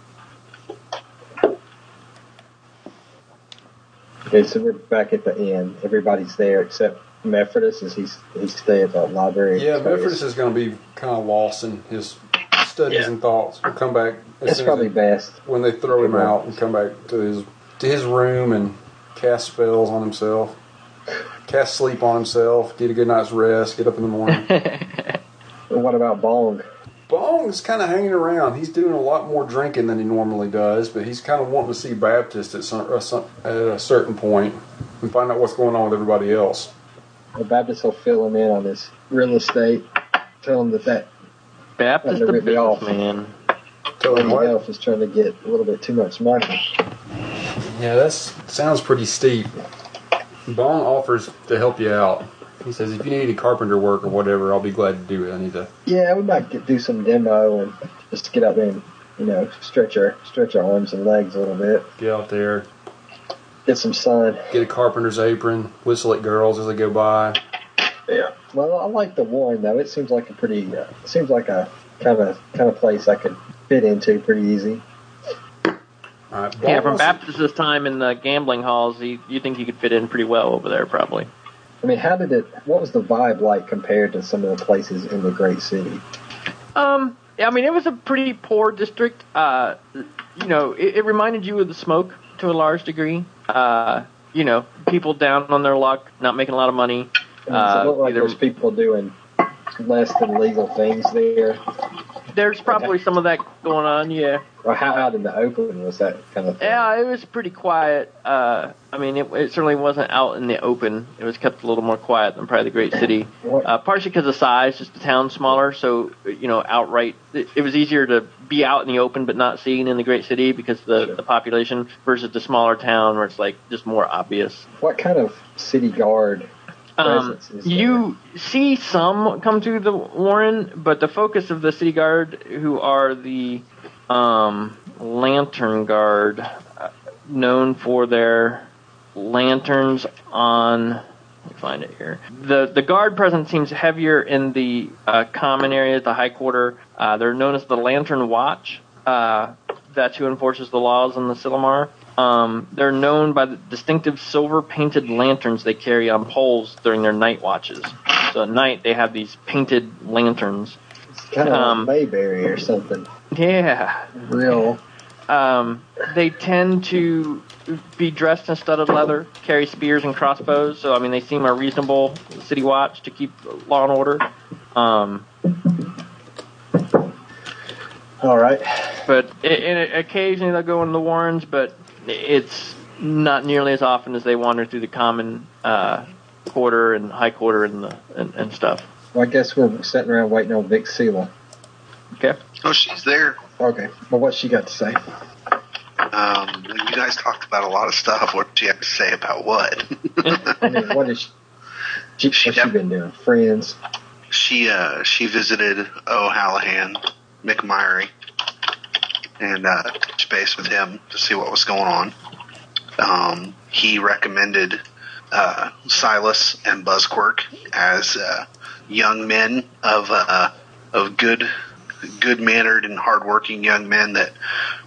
Okay, so we're back at the inn. Everybody's there except Mephrodis. Is he's he's stay at the library? Yeah, space. Bedford is going to be kind of lost in his studies Yeah. and thoughts. He'll come back as That's probably as best. when they throw him out and come back to his to his room and cast spells on himself, cast sleep on himself, get a good night's rest, get up in the morning. [LAUGHS] But what about Bong? Bong's kind of hanging around. He's doing a lot more drinking than he normally does, but he's kind of wanting to see Baptist at uh, some at a certain point and find out what's going on with everybody else. The Baptist will fill him in on his real estate. Tell him that that Baptist to the rip me off. businessman. Tell him lady what? elf is trying to get a little bit too much money. Yeah, that sounds pretty steep. Bong offers to help you out. He says, if you need any carpenter work or whatever, I'll be glad to do it. I need to. Yeah, we might get, do some demo and just get out there and you know stretch our stretch our arms and legs a little bit, Get out there, get some sun. get a carpenter's apron, whistle at girls as they go by. Yeah. Well, I like the one though. It seems like a pretty. Uh, seems like a kind of kind of place I could fit into pretty easy. All right, Bong Yeah, from Baptist's time in the gambling halls, you, you think you could fit in pretty well over there, probably. I mean, how did it? What was the vibe like compared to some of the places in the great city? Um, yeah, I mean, it was a pretty poor district. Uh, you know, it, it reminded you of the smoke to a large degree. Uh, you know, people down on their luck, not making a lot of money. I mean, does Uh, it look like either- there's people doing less than legal things there, There's probably some of that going on, yeah. or how out in the open was that kind of thing? Yeah, it was pretty quiet. Uh, I mean, it, it certainly wasn't out in the open. It was kept a little more quiet than probably the great city. Uh, partially because of size, just the town smaller, so you know, outright, it, it was easier to be out in the open but not seen in the great city because the Sure. the population versus the smaller town where it's like just more obvious. What kind of city guard Um, you see some come through the Warren, but the focus of the city guard, who are the um, lantern guard, uh, known for their lanterns on. Let me find it here. The the guard presence seems heavier in the uh, common areas, the high quarter. Uh, they're known as the Lantern Watch. Uh, that's who enforces the laws in the Silmar. Um, they're known by the distinctive silver painted lanterns they carry on poles during their night watches. So at night they have these painted lanterns. It's kind of um, like Mayberry or something. Yeah. Real. Um, they tend to be dressed in studded leather, carry spears and crossbows. So I mean, they seem a reasonable city watch to keep law and order. Um, All right. but it, and occasionally they'll go into the warrens, but it's not nearly as often as they wander through the common uh, quarter and high quarter and the and, and stuff. Well, I guess we're sitting around waiting on Vixila. Okay. Oh, she's there. Okay. Well, what's she got to say? Um, you guys talked about a lot of stuff. What do you have to say about what? I mean, what is she? She What's she def- been doing? Friends. she uh, she visited O'Hallahan, McMurray, and uh, touched base with him to see what was going on. Um, he recommended uh, Silas and Buzzquirk as uh, young men of uh, of good good mannered and hardworking young men that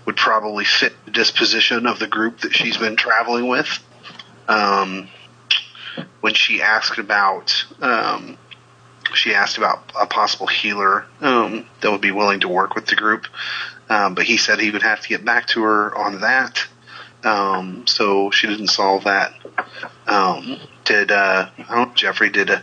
would probably fit the disposition of the group that she's been traveling with. Um, when she asked about um, she asked about a possible healer um, that would be willing to work with the group, um, but he said he would have to get back to her on that. Um, so she didn't solve that. Um, did uh, I don't know, Jeffrey did uh,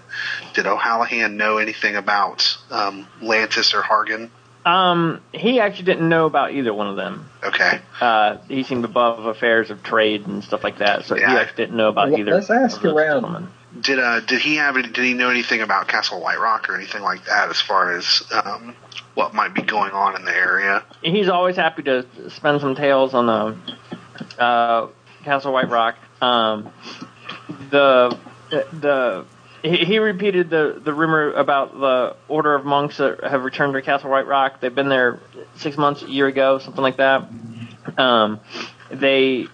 did O'Hallahan know anything about um, Lantis or Hargan? Um, he actually didn't know about either one of them. Okay, Uh, he seemed above affairs of trade and stuff like that, so Yeah. he actually didn't know about Well, either. let's ask of around. gentlemen. did uh, did he have any, did he know anything about Castle White Rock or anything like that as far as um, what might be going on in the area? He's always happy to spend some tales on the uh, Castle White Rock. Um, the the he, he repeated the the rumor about the order of monks that have returned to Castle White Rock. They've been there six months, a year ago, something like that. Um, they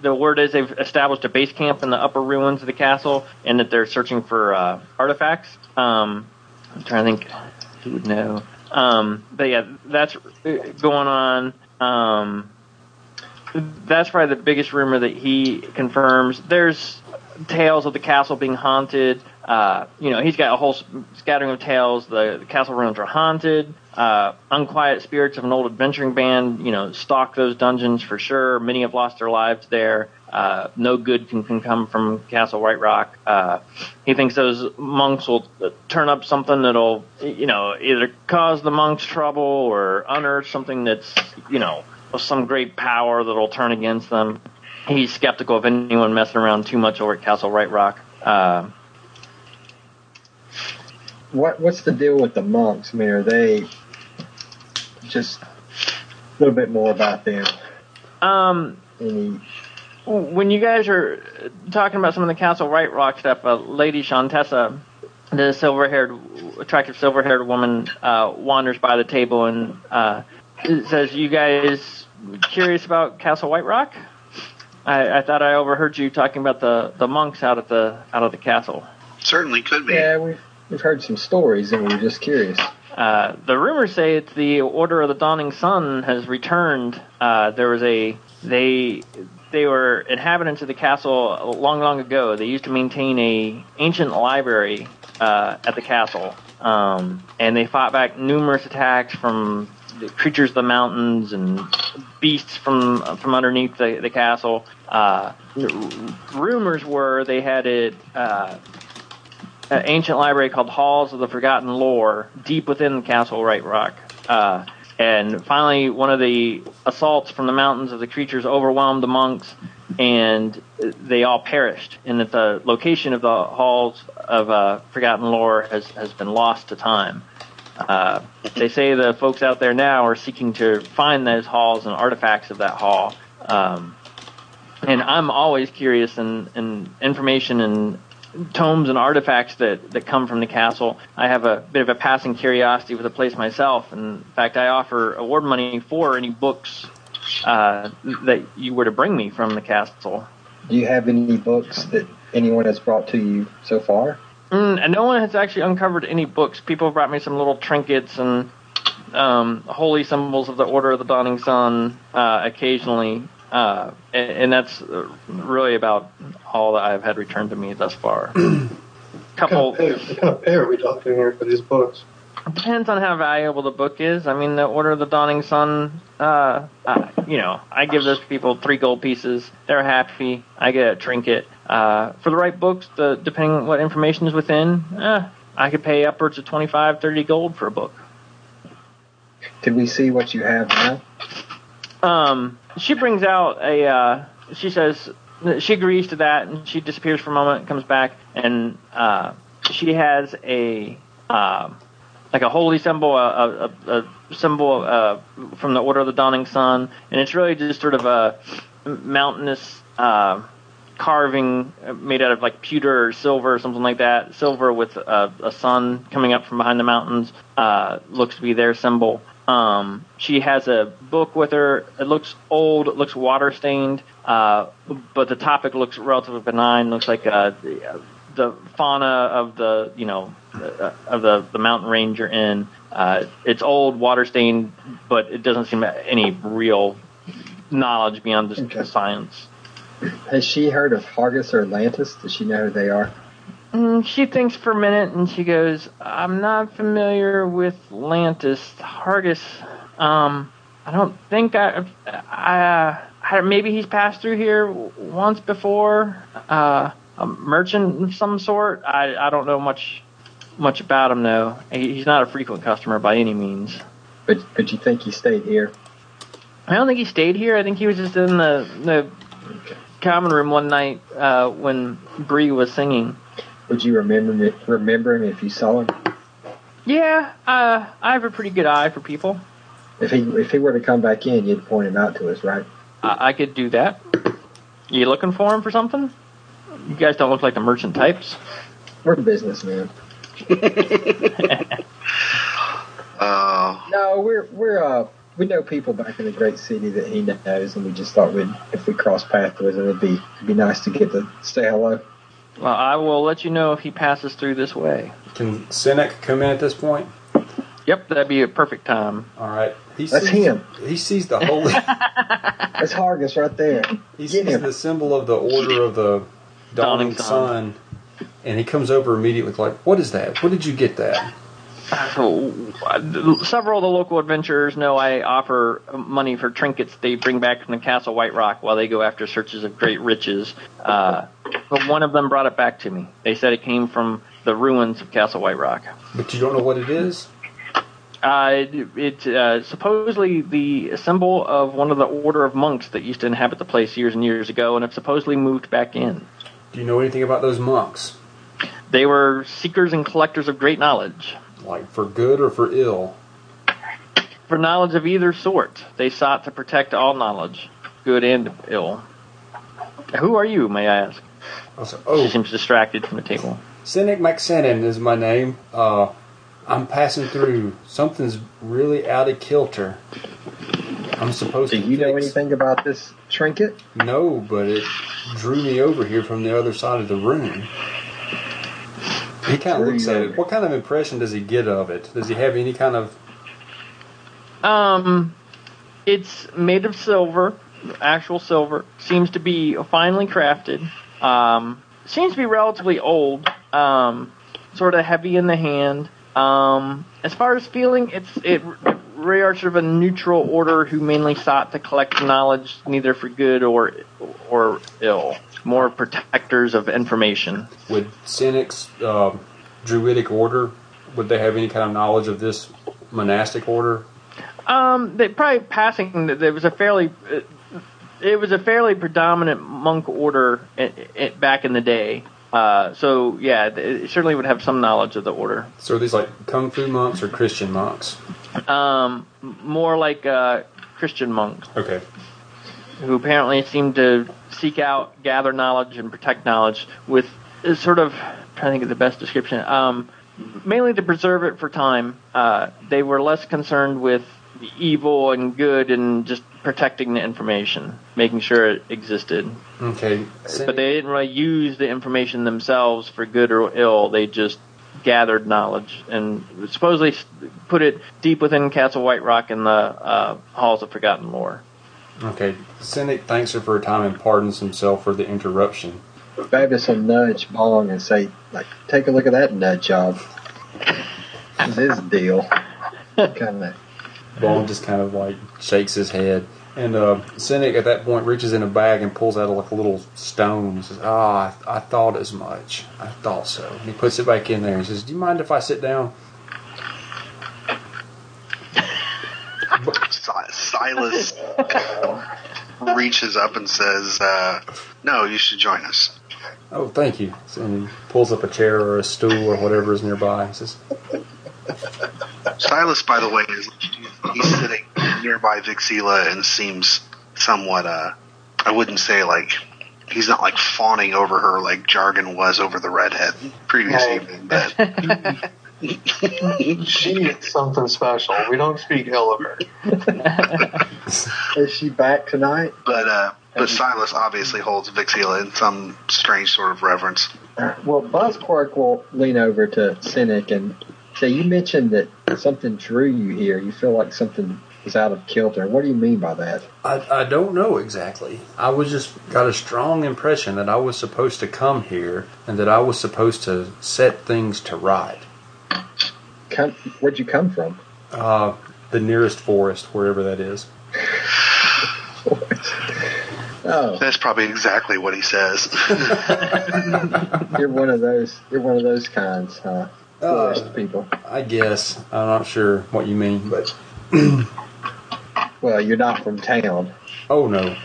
the word is they've established a base camp in the upper ruins of the castle, and that they're searching for uh, artifacts. Um, I'm trying to think who would know. Um, but yeah, that's going on. Um, that's probably the biggest rumor that he confirms. There's tales of the castle being haunted. Uh, you know, he's got a whole scattering of tales. The, the castle ruins are haunted. Uh, unquiet spirits of an old adventuring band, you know, stalk those dungeons for sure. Many have lost their lives there. Uh, no good can, can come from Castle White Rock. Uh, he thinks those monks will turn up something that'll, you know, either cause the monks trouble or unearth something that's, you know, of some great power that'll turn against them. He's skeptical of anyone messing around too much over at Castle White Rock. Uh, what what's the deal with the monks? I mean, are they just a little bit more about them? Um, Any when you guys are talking about some of the Castle White Rock stuff, uh, Lady Shantessa, the silver-haired, attractive silver-haired woman, uh, wanders by the table and uh, says, "You guys curious about Castle White Rock?" I, I thought I overheard you talking about the, the monks out at the out of the castle. Certainly could be. yeah, we've we've heard some stories and we were just curious. Uh, the rumors say it's the Order of the Dawning Sun has returned. Uh, there was a they they were inhabitants of the castle long, long ago. They used to maintain a ancient library uh, at the castle, um, and they fought back numerous attacks from the creatures of the mountains and beasts from from underneath the, the castle. Uh, rumors were they had it. Uh, an ancient library called Halls of the Forgotten Lore deep within the Castle White Rock. Uh, and finally, one of the assaults from the mountains of the creatures overwhelmed the monks, and they all perished. And that the location of the Halls of uh, Forgotten Lore has, has been lost to time. Uh, they say the folks out there now are seeking to find those halls and artifacts of that hall. Um, and I'm always curious in, in information and tomes and artifacts that, that come from the castle. I have a bit of a passing curiosity with the place myself. In fact, I offer award money for any books uh, that you were to bring me from the castle. Do you have any books that anyone has brought to you so far? Mm, and no one has actually uncovered any books. People have brought me some little trinkets and um, holy symbols of the Order of the Dawning Sun uh, occasionally. Uh, and, and that's really about all that I've had returned to me thus far. [CLEARS THROAT] Couple What kind, of pay, what kind of pay are we talking here for these books? depends on how valuable the book is. I mean, the Order of the Dawning Sun. Uh, uh, you know, I give those people three gold pieces. They're happy. I get a trinket. Uh, for the right books, the depending on what information is within, eh, I could pay upwards of 25, 30 gold for a book. Could we see what you have now? Um, she brings out a. Uh, she says she agrees to that, and she disappears for a moment, comes back, and uh, she has a uh, like a holy symbol, a, a, a symbol uh, from the Order of the Dawning Sun, and it's really just sort of a mountainous uh, carving made out of like pewter or silver or something like that. Silver with a, a sun coming up from behind the mountains uh, looks to be their symbol. Um, she has a book with her. It looks old. It looks water stained, uh, but the topic looks relatively benign. Looks like uh, the, the fauna of the you know uh, of the the mountain range you're in. Uh, it's old, water stained, but it doesn't seem any real knowledge beyond just Okay. science. Has she heard of Hargus or Atlantis? Does she know who they are? Mm, she thinks for a minute and she goes, I'm not familiar with Lantis. Hargus, um, I don't think I, I, I, maybe he's passed through here once before, uh, a merchant of some sort. I, I don't know much, much about him though. He's not a frequent customer by any means. But but you think he stayed here? I don't think he stayed here. I think he was just in the, the common room one night, uh, when Bree was singing. Would you remember him, remember him if you saw him? Yeah, uh, I have a pretty good eye for people. If he if he were to come back in, you'd point him out to us, right? I, I could do that. You looking for him for something? You guys don't look like the merchant types. We're businessmen. [LAUGHS] Uh, No, we're we're uh we know people back in the great city that he knows, and we just thought we'd if we cross paths with him, it'd be it'd be nice to get to say hello. Well, I will let you know if he passes through this way. Can Cynic come in at this point? Yep, that'd be a perfect time. All right. He That's sees, him. He sees the holy. [LAUGHS] That's Hargus right there. he Get sees him. the symbol of the Order of the Dawning Dawning Sun. Sun, and he comes over immediately. Like, what is that? What did you get that? So, uh, several of the local adventurers know I offer money for trinkets they bring back from the Castle White Rock while they go after searches of great riches. Uh, but one of them brought it back to me. They said it came from the ruins of Castle White Rock. But you don't know what it is. Uh, it, it uh, supposedly the symbol of one of the order of monks that used to inhabit the place years and years ago, and have supposedly moved back in. Do you know anything about those monks? They were seekers and collectors of great knowledge. Like for good or for ill? For knowledge of either sort, they sought to protect all knowledge, good and ill. Who are you, may I ask? I was like, She oh, seems distracted from the table. Cynic McSinnon is my name. Uh, I'm passing through. Something's really out of kilter. I'm supposed Do to. you know anything about this trinket? No, but it drew me over here from the other side of the room. He kind of looks at it. What kind of impression does he get of it? Does he have any kind of? Um, it's made of silver, actual silver. Seems to be finely crafted. Um, seems to be relatively old. Um, sort of heavy in the hand. Um, as far as feeling, it's it. They are sort of a neutral order who mainly sought to collect knowledge, neither for good or or ill. More protectors of information. Would Cynic's uh, druidic order? Would they have any kind of knowledge of this monastic order? Um, they probably passing. There was a fairly, it was a fairly predominant monk order back in the day. Uh, so yeah, it certainly would have some knowledge of the order. So are these like kung fu monks or Christian monks? Um, more like uh, Christian monks Okay. who apparently seem to seek out, gather knowledge, and protect knowledge with sort of trying to think of the best description. Um, mainly to preserve it for time. Uh, they were less concerned with evil and good and just protecting the information, making sure it existed. Okay. But they didn't really use the information themselves for good or ill. They just gathered knowledge and supposedly put it deep within Castle White Rock in the uh, halls of Forgotten Lore. Okay. Cynic thanks her for her time and pardons himself for the interruption. Babis will nudge Bong and say, like, take a look at that nut job. This is his deal. kind of. Bong just kind of like shakes his head. And uh, Cynic at that point reaches in a bag and pulls out like a little stone and says, Ah, I, I thought as much. I thought so. And he puts it back in there and says, Do you mind if I sit down? Silas reaches up and says, uh, "No, you should join us." Oh, thank you. And he pulls up a chair or a stool or whatever is nearby. He says, Silas, by the way, is he's sitting nearby Vixila and seems somewhat. Uh, I wouldn't say like he's not like fawning over her like Jargon was over the redhead previous No. evening, but [LAUGHS] [LAUGHS] She is something special. We don't speak ill of her. Is she back tonight? but uh, but Silas obviously holds Vixila in some strange sort of reverence. Well, Buzzquirk will lean over to Cynic and say, You mentioned that something drew you here. You feel like something is out of kilter. What do you mean by that? I, I don't know exactly. I was just got a strong impression that I was supposed to come here and that I was supposed to set things to right. Come, where'd you come from? Uh, the nearest forest, wherever that is. [LAUGHS] Oh, That's probably exactly what he says. [LAUGHS] you're one of those. You're one of those kinds, huh? Forest Uh, people. I guess. I'm not sure what you mean, but Well, you're not from town. oh no.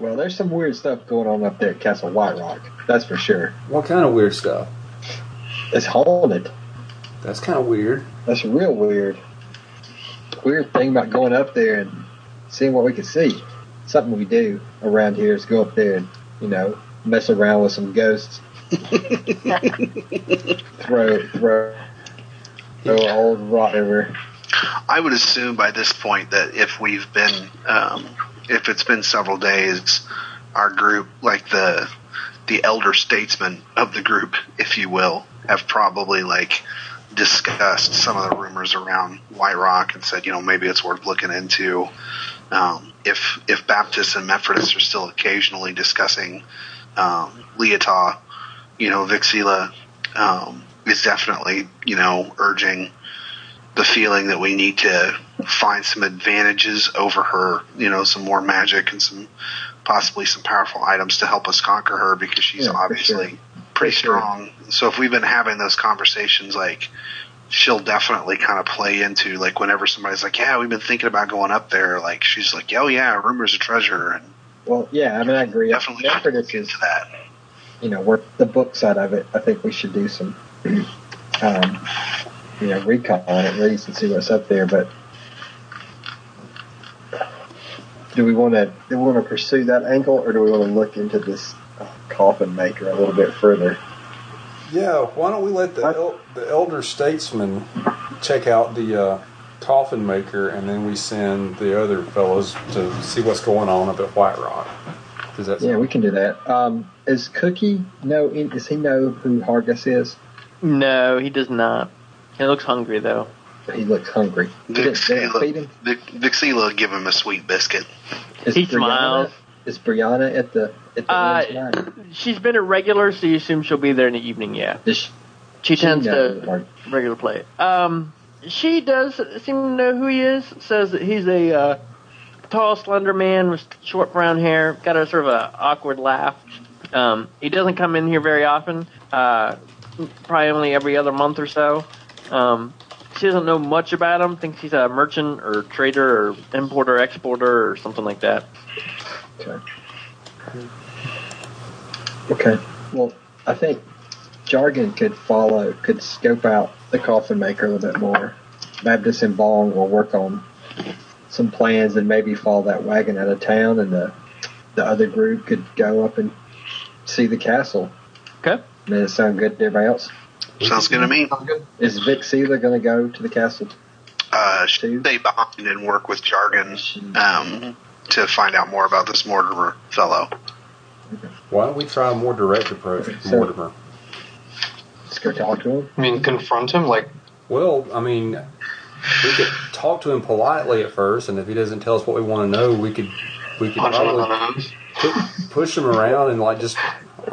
Well, there's some weird stuff going on up there at Castle White Rock. That's for sure. What kind of weird stuff? It's haunted. That's kind of weird. That's real weird. Weird thing about going up there and seeing what we can see. Something we do around here is go up there and, you know, mess around with some ghosts. [LAUGHS] throw, throw, throw an old rot over. I would assume by this point that if we've been, um, if it's been several days, our group, like the the elder statesman of the group, if you will, have probably like discussed some of the rumors around White Rock and said, you know, maybe it's worth looking into. Um, if if Baptists and Methodists are still occasionally discussing um, Leotah, you know, Vixila um, is definitely, you know, urging the feeling that we need to find some advantages over her, you know, some more magic and some possibly some powerful items to help us conquer her because she's Yeah, obviously. Pretty strong. So if we've been having those conversations, like she'll definitely kind of play into like whenever somebody's like, "Yeah, we've been thinking about going up there," like she's like, "Oh yeah, rumors of treasure," and Well, yeah, I mean, I agree. definitely Mephrodis is, that. you know, work the book side of it. I think we should do some, [CLEARS THROAT] um, you know, recon on it, at least, and see what's up there. But do we want to do we want to pursue that angle, or do we want to look into this coffin maker a little bit further? Yeah, why don't we let the el- the elder statesman check out the uh, coffin maker, and then we send the other fellows to see what's going on up at White Rock. Does that? Yeah, we can do that. Um, is Cookie know? Does he know who Hargus is? No, he does not. He looks hungry though. He looks hungry. Did they- did they feed Vixila, him? Vic, Vixila give him a sweet biscuit. Is He Brianna- smiles. Is Brianna at the Uh. She's been a regular, so you assume she'll be there in the evening. Yeah, she, she tends to regular play. Um, she does seem to know who he is. Says that he's a uh, tall, slender man with short brown hair. Got a sort of a awkward laugh. Um, he doesn't come in here very often. Uh, probably only every other month or so. Um, she doesn't know much about him. Thinks he's a merchant or trader or importer exporter or something like that. Okay. Okay. Well, I think Jargon could follow, could scope out the coffin maker a little bit more. Baptist and Bong will work on some plans and maybe follow that wagon out of town, and the the other group could go up and see the castle. Okay. Does it sound good to everybody else? Sounds good to me. Is Vixila going to go to the castle? Uh, stay behind and work with Jargon um, to find out more about this Mortimer fellow. Why don't we try a more direct approach with So- Mortimer? Let's go talk to him. I mean, confront him like Well, I mean, we could talk to him politely at first, and if he doesn't tell us what we want to know, we could we could punch him in the probably nose. pu- push him around and like just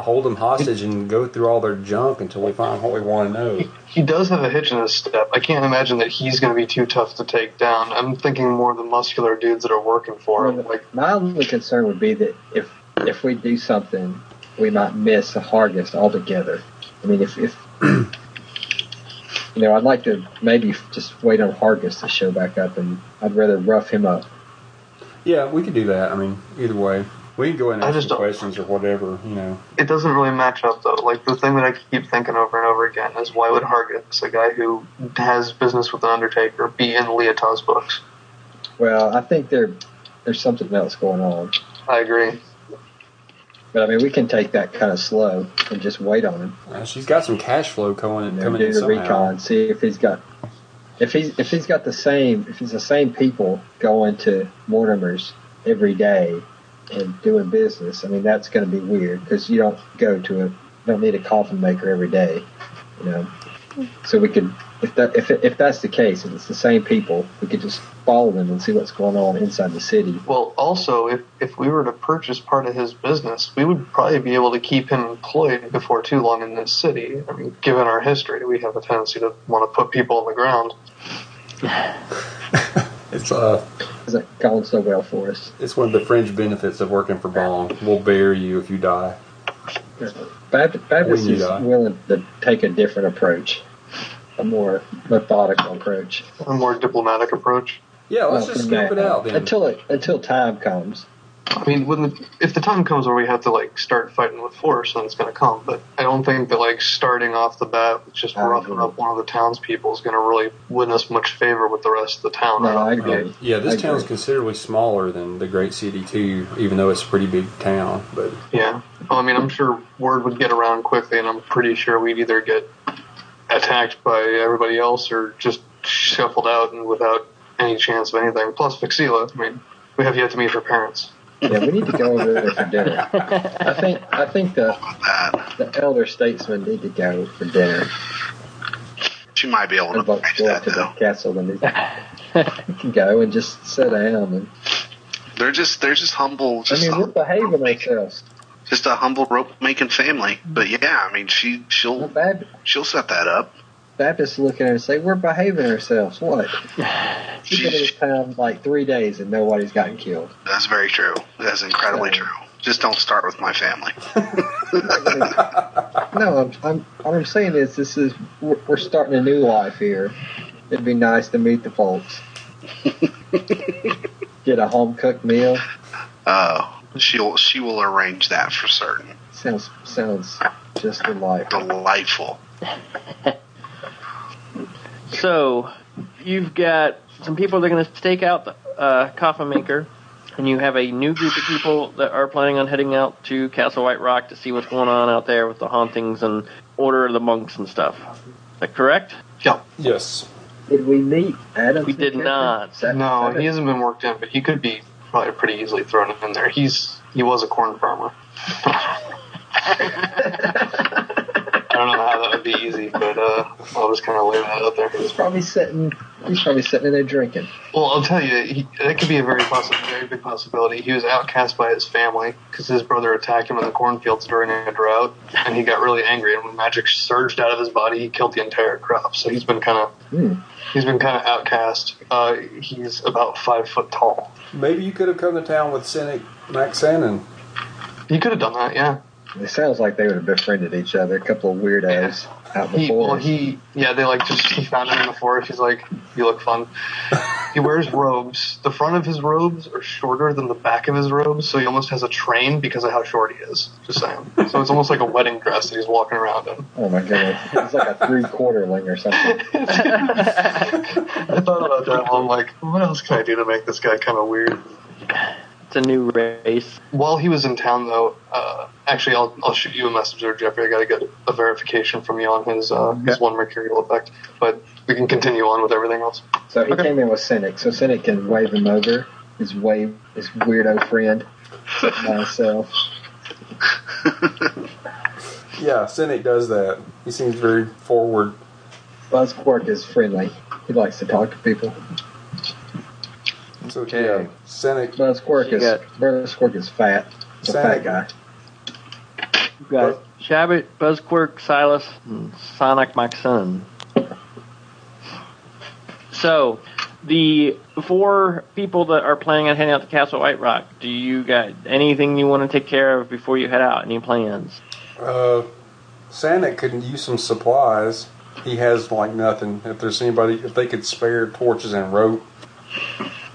hold him hostage and go through all their junk until we find what we want to know. He does have a hitch in his step. I can't imagine that he's going to be too tough to take down. I'm thinking more of the muscular dudes that are working for him. Like, My only concern would be that if if we do something, we might miss a Hargus altogether. I mean, if, if [CLEARS THROAT] you know, I'd like to maybe just wait on Hargus to show back up, and I'd rather rough him up. Yeah, we could do that. I mean, either way, we can go in and ask just some questions or whatever. You know, it doesn't really match up though. Like the thing that I keep thinking over and over again is why would Hargus, a guy who has business with the Undertaker, be in Leotah's books? Well, I think there there's something else going on, I agree. But I mean, we can take that kind of slow and just wait on him. uh, she's got some cash flow coming coming do in the somehow. recon, see if he's got if he's if he's got the same if he's the same people going to Mortimer's every day and doing business. I mean, that's going to be weird because you don't go to a you don't need a coffin maker every day, you know. So we could if that if if that's the case, if it's the same people, we could just follow them and see what's going on inside the city. Well, also, if if we were to purchase part of his business, we would probably be able to keep him employed before too long in this city. I mean, given our history, we have a tendency to want to put people on the ground. [LAUGHS] It's uh, Is that going so well for us? it's one of the fringe benefits of working for Bong. We'll bury you if you die. Baptist, Baptist is willing to take a different approach, a more methodical approach. A more diplomatic approach. Yeah, let's Well, just from scope it out then. until it until time comes. I mean, when the, if the time comes where we have to like start fighting with force, then it's going to come. But I don't think that like starting off the bat with just I roughing agree. up one of the townspeople is going to really win us much favor with the rest of the town. No, I don't Yeah, yeah, this I town's agree. considerably smaller than the great city too, even though it's a pretty big town. But Yeah. Well, I mean, I'm sure word would get around quickly, and I'm pretty sure we'd either get attacked by everybody else or just shuffled out and without any chance of anything. Plus Vixila, I mean, we have yet to meet her parents. Yeah, we need to go over there for dinner. I [LAUGHS] think I think the That the elder statesmen need to go for dinner. she might be able to And both manage go that to the castle and they [LAUGHS] can go and just sit down. And They're just they're just humble, I just mean, a, we're behaving ourselves. Just a humble rope making family. But yeah, I mean she she'll Bab- she'll set that up. Baptists look at her and say, "We're behaving ourselves." What? [SIGHS] She's been in town like three days and nobody's gotten killed. that's very true. That's incredibly So- true. Just don't start with my family. [LAUGHS] [LAUGHS] No, I'm, I'm, what I'm saying is, this is we're, we're starting a new life here. It'd be nice to meet the folks. [LAUGHS] Get a home cooked meal. Oh, she'll she will arrange that for certain. Sounds sounds just delightful. Delightful. [LAUGHS] So, you've got some people that are going to stake out the uh, coffin maker, and you have a new group of people that are planning on heading out to Castle White Rock to see what's going on out there with the hauntings and Order of the Monks and stuff. Is that correct? Yeah. Yes. Did we meet Adam? We did not. No, he hasn't been worked in, but he could be probably pretty easily thrown in there. He's he was a corn farmer. [LAUGHS] I don't know how that would be easy, but uh, I'll just kind of lay that out there. He's probably sitting. He's probably sitting in there drinking. Well, I'll tell you, he, that could be a very possi very big possibility. He was outcast by his family because his brother attacked him in the cornfields during a drought, and he got really angry. And when magic surged out of his body, he killed the entire crop. So he's been kind of Hmm. He's been kind of outcast. Uh, he's about five foot tall. Maybe you could have come to town with Cynic Maxanon. You could have done that, yeah. It sounds like they would have befriended each other. A couple of weirdos out in the He, well, he, yeah, they like just he found him in the forest. He's like, "You look fun." he wears robes. The front of his robes are shorter than the back of his robes, so he almost has a train because of how short he is. Just saying. So it's almost like a wedding dress that he's walking around in. oh my god, it's like a three quarterling or something. [LAUGHS] I thought about that. While I'm like, what else can I do to make this guy kind of weird? It's a new race. While he was in town, though, uh, actually, I'll, I'll shoot you a message there, Jeffrey. I got to get a verification from you on his uh, his one mercurial effect, but we can continue on with everything else. So he Okay. came in with Cynic, so Cynic can wave him over. His wave, his weirdo friend, [LAUGHS] myself. Yeah, Cynic does that. He seems very forward. Buzzquirk is friendly. He likes to talk to people. So Okay. yeah, Cynic. Buzzquirk is got- Buzzquirk is fat. He's a fat guy. You've got Shabbat, Buzzquirk, Silas, and Sonic Maxon. So, the four people that are planning on heading out to Castle White Rock, do you got anything you want to take care of before you head out? Any plans? Uh, Cynic could use some supplies. He has like nothing. If there's anybody, if they could spare torches and rope,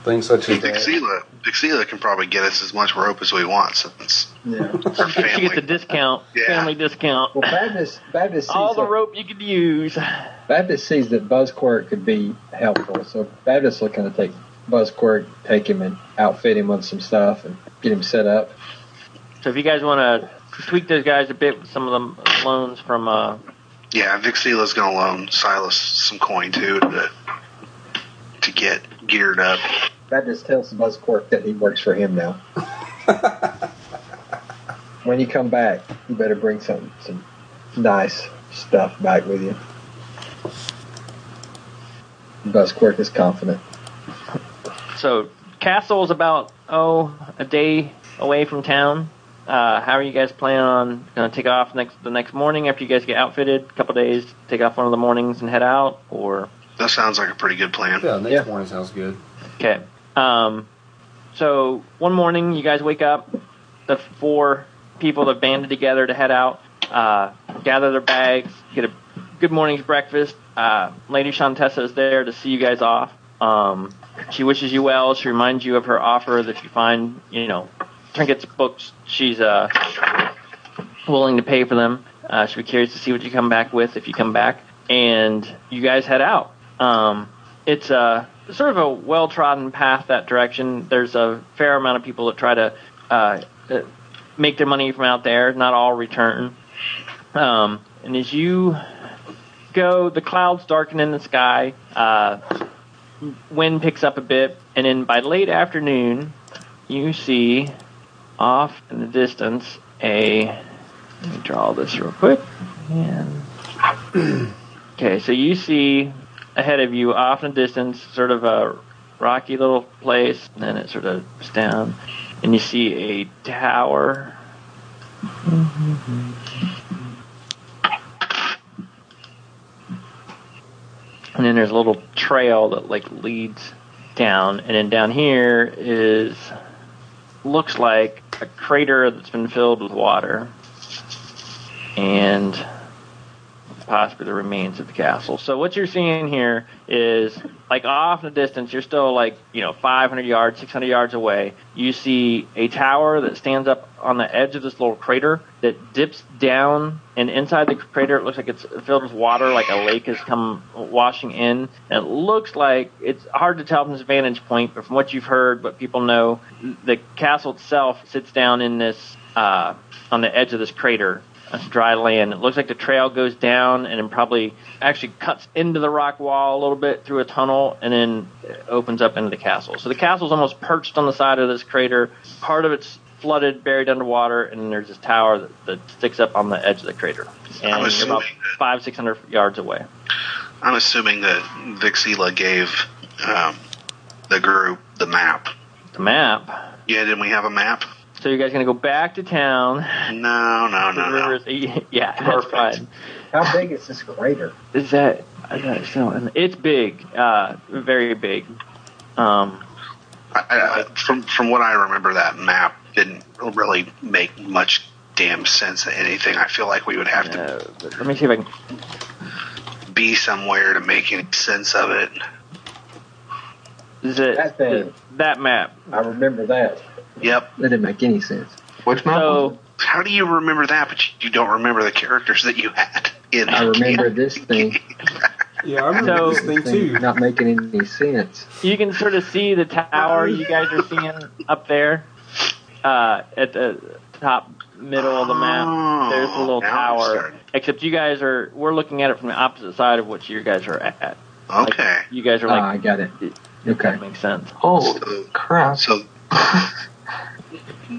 things such as that. Vixila, Vixila can probably get us as much rope as we want since Yeah. our She gets a discount, [LAUGHS] Yeah. family discount. Well, Baptist Baptist sees All the that, rope you could use. Baptist sees that Buzzquirk could be helpful, so Baptist will kind of take Buzzquirk, take him and outfit him with some stuff and get him set up. So if you guys want to tweak those guys a bit with some of the loans from uh, Yeah, Vixila's going to loan Silas some coin too to to get geared up. Baptist tells Buzzquirk that he works for him now. [LAUGHS] when you come back, you better bring some some nice stuff back with you. Buzzquirk is confident. So Castle is about oh a day away from town. Uh, how are you guys planning on going to take off next the next morning after you guys get outfitted? A couple days, take off one of the mornings and head out, or That sounds like a pretty good plan. Yeah, next Yeah. morning sounds good. okay. Um, so one morning you guys wake up. The four people that banded together to head out, uh, gather their bags, get a good morning's breakfast. Uh, Lady Shantessa is there to see you guys off. Um, she wishes you well. She reminds you of her offer that if you find, you know, trinkets, books, she's uh, willing to pay for them. Uh, she'll be curious to see what you come back with if you come back. And you guys head out. Um, it's a sort of a well trodden path that direction. There's a fair amount of people that try to uh, uh, make their money from out there. Not all return. Um, and as you go, the clouds darken in the sky. Uh, wind picks up a bit, and then by late afternoon, you see off in the distance a. Let me draw this real quick. And [CLEARS THROAT] okay, so you see ahead of you, off in the distance, sort of a rocky little place, and then it sort of goes down, and you see a tower. And then there's a little trail that like leads down, and then down here is looks like a crater that's been filled with water, and possibly the remains of the castle. So what you're seeing here is like off in the distance, you're still like, you know, 500 yards, 600 yards away. You see a tower that stands up on the edge of this little crater that dips down and inside the crater it looks like it's filled with water like a lake has come washing in. And it looks like it's hard to tell from this vantage point, but from what you've heard, what people know, the castle itself sits down in this uh, on the edge of this crater dry land. It looks like the trail goes down and then probably actually cuts into the rock wall a little bit through a tunnel and then opens up into the castle. So the castle's almost perched on the side of this crater. Part of it's flooded, buried underwater, and there's this tower that, that sticks up on the edge of the crater. And I'm assuming about five, six hundred yards away. I'm assuming that Vixila gave um, the group the map. The map. Yeah, didn't we have a map? So you guys gonna go back to town? No, no, no, no. rivers- [LAUGHS] Yeah, that's Perfect. fine. How big is this crater? Is that? I don't know. It's big, uh, very big. Um, I, I, from from what I remember, that map didn't really make much damn sense of anything. I feel like we would have to uh, let me see if I can. be somewhere to make any sense of it. Is it That thing. that map? I remember that. Yep. That didn't make any sense. Which map? So How do you remember that, but you don't remember the characters that you had in I remember [LAUGHS] this thing, Yeah, I remember So- this thing too. not making any sense. you can sort of see the tower you guys are seeing up there, uh, at the top middle of the map. There's a little Oh, now tower. Except you guys are. We're looking at it from the opposite side of what you guys are at. Okay. You guys are Ah, like. I got it. Okay. That makes sense. Oh So, crap! so [LAUGHS]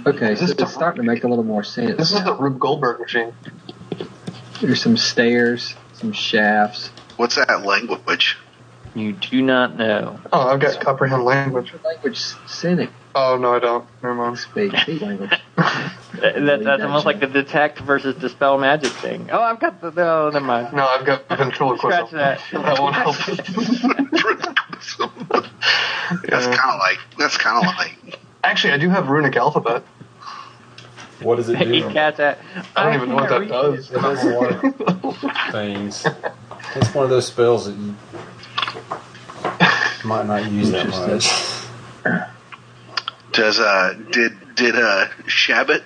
Okay, so This is it's starting to make a little more sense. This is the Rube Goldberg machine. There's some stairs, some shafts. what's that language? You do not know. Oh, I've got comprehend language. Language cynic Oh no, I don't. Never mind. speak. Speak language. [LAUGHS] That, that- that's almost like the detect versus dispel magic thing. Oh, I've got the. No, never mind. No, I've got ventriloquism. Scratch that. [LAUGHS] That won't help. [LAUGHS] That's kind of like that's kind of like Actually, I do have runic alphabet. What does it Eat do? cats at. I don't even know what that does. It does a lot of [LAUGHS] things. It's one of those spells that you might not use that much. does uh did did uh Shabbat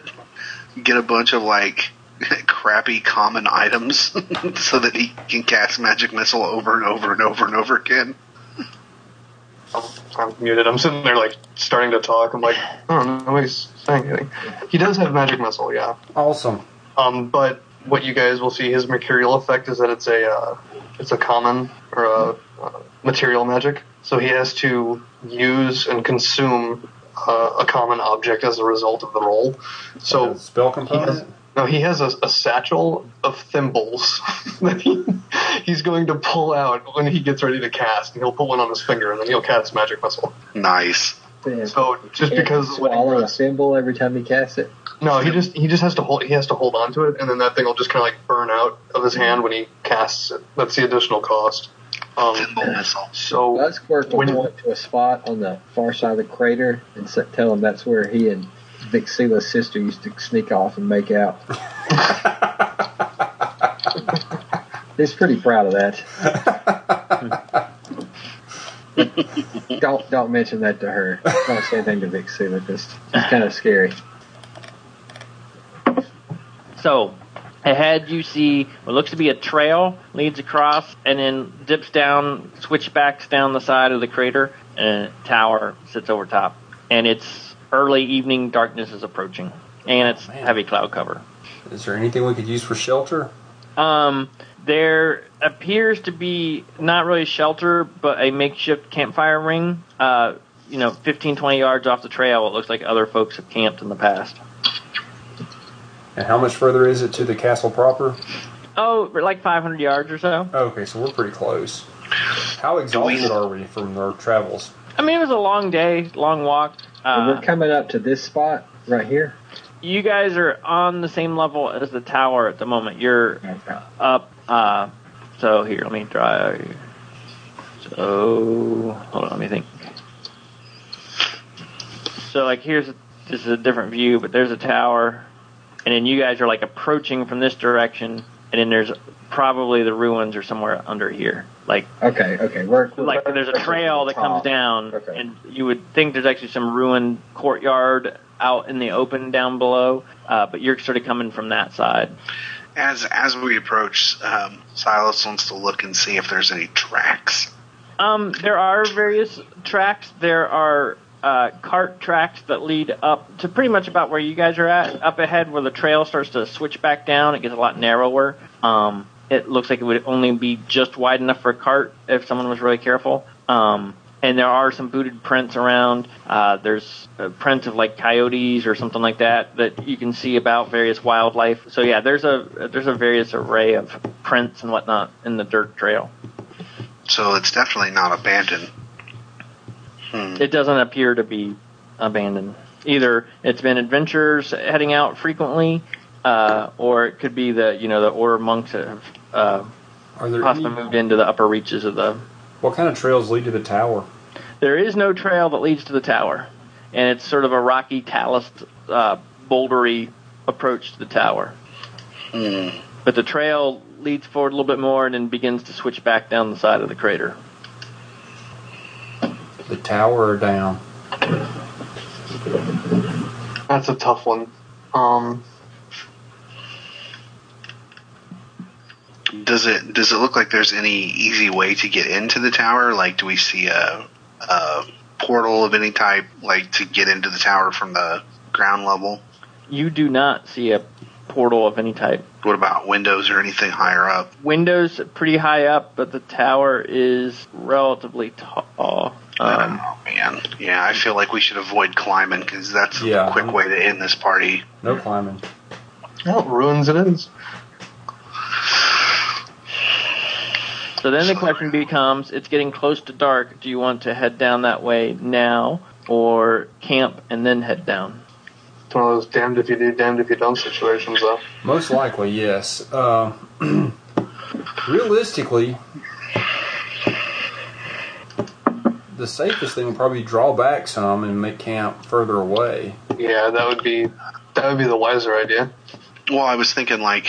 get a bunch of like [LAUGHS] crappy common items [LAUGHS] so that he can cast magic missile over and over and over and over again? I'm, I'm muted. I'm sitting there like starting to talk. I'm like, I don't oh, nobody's saying anything. He does have magic missile, yeah. Awesome. Um, but what you guys will see his mercurial effect is that it's a uh, it's a common or a, uh material magic. So he has to use and consume uh, a common object as a result of the roll. So spell component. No, he has a, a satchel of thimbles [LAUGHS] that he, he's going to pull out when he gets ready to cast. And he'll put one on his finger, and then he'll cast magic missile. Nice. So just because when he swallow a casts- thimble every time he casts it. no, he just he just has to hold he has to hold on to it, and then that thing will just kind of like burn out of his hand when he casts it. That's the additional cost. Um, Thimble missile. so Buzzquirk will When- point to a spot on the far side of the crater and tell him that's where he and Vixila's sister used to sneak off and make out. [LAUGHS] He's pretty proud of that. [LAUGHS] don't don't mention that to her. Don't say anything to Vixila. Just it's kind of scary. So, ahead you see what looks to be a trail leads across and then dips down, switchbacks down the side of the crater, and a tower sits over top. And it's early evening, darkness is approaching, and it's Man. heavy cloud cover. Is there anything we could use for shelter? Um, There appears to be not really shelter, but a makeshift campfire ring. Uh, you know, 15, 20 yards off the trail. It looks like other folks have camped in the past. And how much further is it to the castle proper? Oh, like 500 yards or so. Okay, so we're pretty close. How exhausted are we from our travels? I mean, it was a long day, long walk. And Uh, we're coming up to this spot right here. you guys are on the same level as the tower at the moment. You're Okay. up. Uh, so here, let me try. So hold on, let me think. So like here's this is a different view, but there's a tower, and then you guys are like approaching from this direction, and then there's probably the ruins are somewhere under here. Like Okay, okay. We're, we're like there's a trail that comes down, Okay. and you would think there's actually some ruined courtyard out in the open down below, uh, but you're sort of coming from that side. As as we approach, um, Silas wants to look and see if there's any tracks. Um, there are various tracks. There are uh, cart tracks that lead up to pretty much about where you guys are at. Up ahead, where the trail starts to switch back down, it gets a lot narrower. Um, it looks like it would only be just wide enough for a cart if someone was really careful. Um, and there are some booted prints around. Uh, there's uh, prints of like coyotes or something like that that you can see about various wildlife. So yeah, there's a there's a various array of prints and whatnot in the dirt trail. So it's definitely not abandoned. Hmm. it doesn't appear to be abandoned. Either it's been adventurers heading out frequently, uh, or it could be the you know the order monks that have uh, Are there possibly any, moved into the upper reaches of the. what kind of trails lead to the tower? There is no trail that leads to the tower, and it's sort of a rocky, talus, uh, bouldery approach to the tower. Hmm. But the trail leads forward a little bit more and then begins to switch back down the side of the crater. The tower or down? That's a tough one. Um, Does it does it look like there's any easy way to get into the tower? Like, do we see a, a portal of any type, like to get into the tower from the ground level? You do not see a portal of any type. What about windows or anything higher up? windows pretty high up, but the tower is relatively tall. Um, oh man, yeah, I feel like we should avoid climbing because that's Yeah. a quick way to end this party. No climbing. well, ruins it is. So then the question becomes: It's getting close to dark. Do you want to head down that way now, or camp and then head down? It's one of those damned if you do, damned if you don't situations, though. Most likely, yes. Uh, [CLEARS THROAT] realistically, the safest thing would probably draw back some and make camp further away. Yeah, that would be that would be the wiser idea. Well, I was thinking like,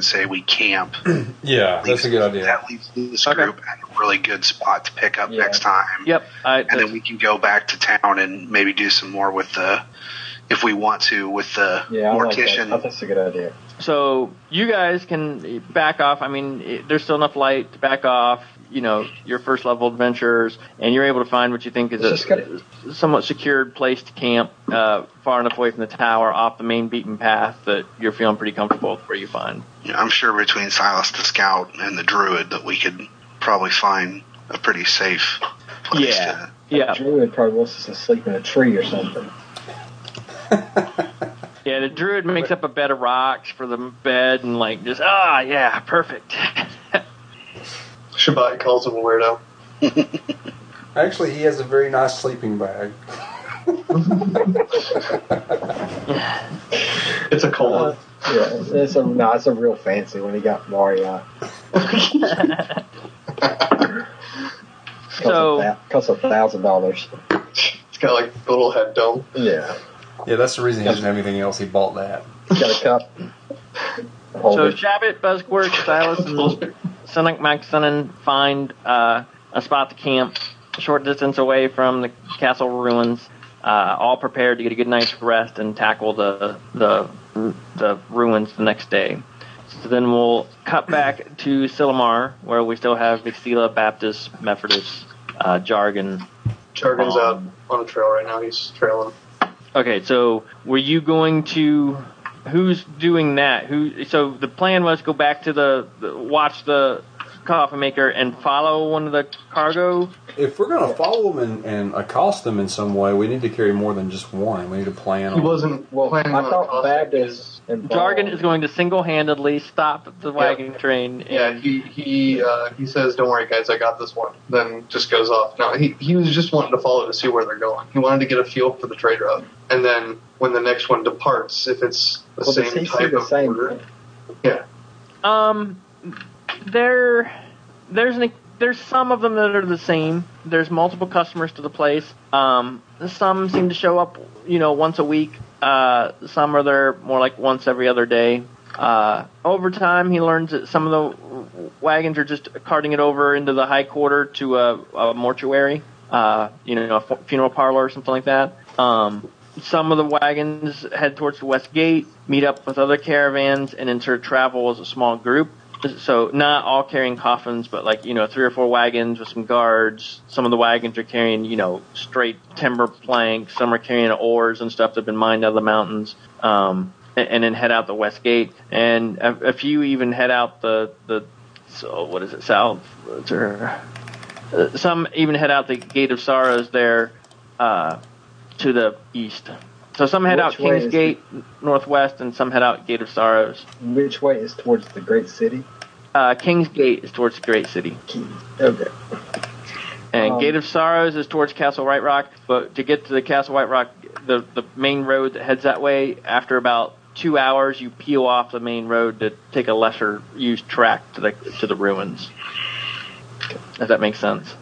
say we camp. [CLEARS THROAT] Yeah, that's a good idea. That leaves this Okay. group at a really good spot to pick up Yeah. next time. Yep. I, and then we can go back to town and maybe do some more with the, if we want to, with the Yeah, I like that. mortician. I think that's a good idea. so you guys can back off. I mean, there's still enough light to back off. You know, your first level adventurers, and you're able to find what you think is It's just a somewhat secured place to camp, uh, far enough away from the tower, off the main beaten path that you're feeling pretty comfortable with where you find. Yeah, I'm sure between Silas the Scout and the Druid that we could probably find a pretty safe place Yeah. to. Yeah, Druid probably wants us to sleep in a tree or something. yeah. The druid makes up a bed of rocks for the bed, and like just ah, yeah, perfect. [LAUGHS] Shabbat calls him a weirdo. [LAUGHS] Actually, he has a very nice sleeping bag. It's a cold uh, Yeah, it's a no, it's a real fancy when he got Mario. [LAUGHS] So- costs a thousand dollars. It's got like a little head dome. Yeah, Yeah, that's the reason he doesn't have anything else. He bought that. got a cup. [LAUGHS] Hold So it. Shabbat, Buzzquirk, Silas, and Sonic Maxsonin find uh, a spot to camp a short distance away from the castle ruins, uh, all prepared to get a good night's rest and tackle the the the ruins the next day. So then we'll cut back to Silmar, where we still have Vixila, Baptist, Methodist, uh, Jargon. Jargon's Um, out on a trail right now. He's trailing. Okay, so were you going to who's doing that? Who? So the plan was go back to the, the watch the coffee maker and follow one of the cargo. If we're going to follow them and, and accost them in some way, we need to carry more than just one. We need to plan He on. wasn't Well, I planning on thought accosting Baptist involved. Jargon is going to single-handedly stop the wagon train. And, Yeah, he he uh, he says, "Don't worry, guys, I got this one." Then just goes off. No, he he was just wanting to follow to see where they're going. He wanted to get a feel for the trade route, and then when the next one departs, if it's the Well, does same he see type the of same order, thing? Um, there, there's an, there's some of them that are the same. There's multiple customers to the place. Um, some seem to show up, you know, once a week. Uh, some are there more like once every other day. Uh, over time, he learns that some of the wagons are just carting it over into the high quarter to a, a mortuary, uh, you know, a funeral parlor or something like that. Um, some of the wagons head towards the west gate, meet up with other caravans, and then sort of travel as a small group. So not all carrying coffins, but like you know, three or four wagons with some guards. Some of the wagons are carrying you know straight timber planks. Some are carrying oars and stuff that've been mined out of the mountains. Um, and, and then head out the west gate, and a, a few even head out the the so what is it south? Uh, Some even head out the gate of sorrows there uh, to the east. So some head Which out King's Gate northwest, and some head out Gate of Sorrows. Which way is towards the great city? Uh, King's Gate is towards the Great City, Okay. and Um, Gate of Sorrows is towards Castle White Rock. But to get to the Castle White Rock, the the main road that heads that way, after about two hours, you peel off the main road to take a lesser used track to the to the ruins. If that makes sense.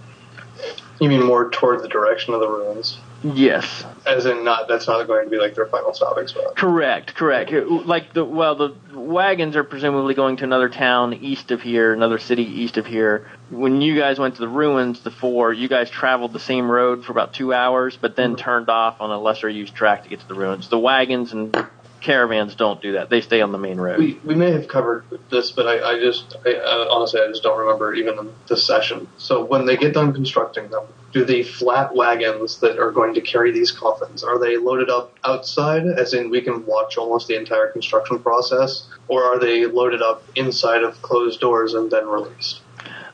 you mean more toward the direction of the ruins, Yes, as in not that's not going to be like their final stopping spot. correct, correct. Like the well, the wagons are presumably going to another town east of here, another city east of here. When you guys went to the ruins, the four, you guys traveled the same road for about two hours, but then turned off on a lesser used track to get to the ruins. The wagons and caravans don't do that; they stay on the main road. We we may have covered this, but I, I just I, uh, honestly I just don't remember even this session. So when they get done constructing them, do the flat wagons that are going to carry these coffins are they loaded up outside, as in we can watch almost the entire construction process, or are they loaded up inside of closed doors and then released?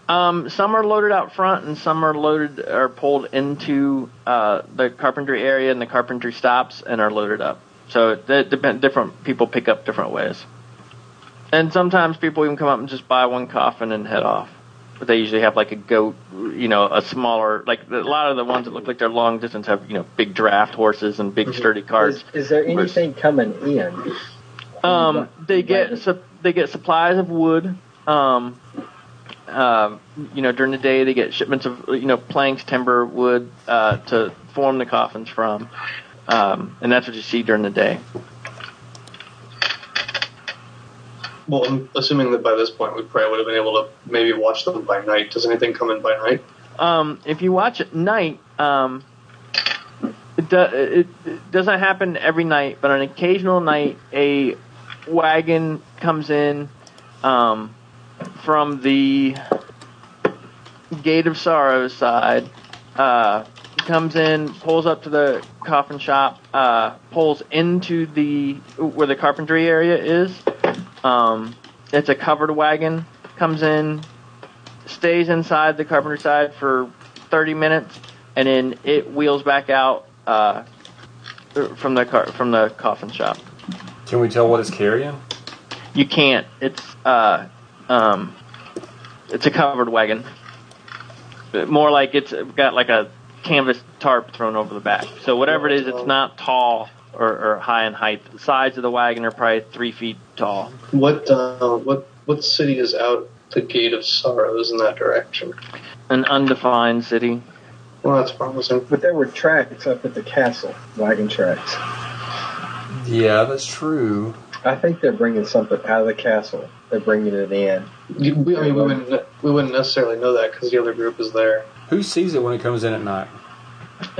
Um, some are loaded out front, and some are loaded or pulled into uh, the carpentry area, and the carpentry stops and are loaded up. So. Different people pick up different ways, and sometimes people even come up and just buy one coffin and head off. But they usually have like a goat, you know, a smaller. Like a lot of the ones that look like they're long distance have you know big draft horses and big sturdy carts. Is, is there anything coming in? Um, they get su- they get supplies of wood. Um, uh, you know, during the day they get shipments of you know planks, timber, wood uh, to form the coffins from, um, and that's what you see during the day. Well, I'm assuming that by this point we probably would have been able to maybe watch them by night. Does anything come in by night? Um, if you watch at night, um, it, do, it, it doesn't happen every night, but on an occasional night, a wagon comes in um, from the Gate of Sorrows side, uh, comes in, pulls up to the coffin shop, uh, pulls into the where the carpentry area is. Um, it's a covered wagon. Comes in, stays inside the carpenter side for 30 minutes, and then it wheels back out uh, from the car- from the coffin shop. Can we tell what it's carrying? You can't. It's uh, um, it's a covered wagon. More like it's got like a canvas tarp thrown over the back. So whatever it is, it's not tall or, or high in height. The sides of the wagon are probably three feet tall. What uh, what what city is out the Gate of Sorrows in that direction? An undefined city. Well, that's promising. But there were tracks up at the castle, wagon tracks. Yeah, that's true. I think they're bringing something out of the castle. They're bringing it in. You- We, I mean, we wouldn't we wouldn't necessarily know that because the other group is there. Who sees it when it comes in at night?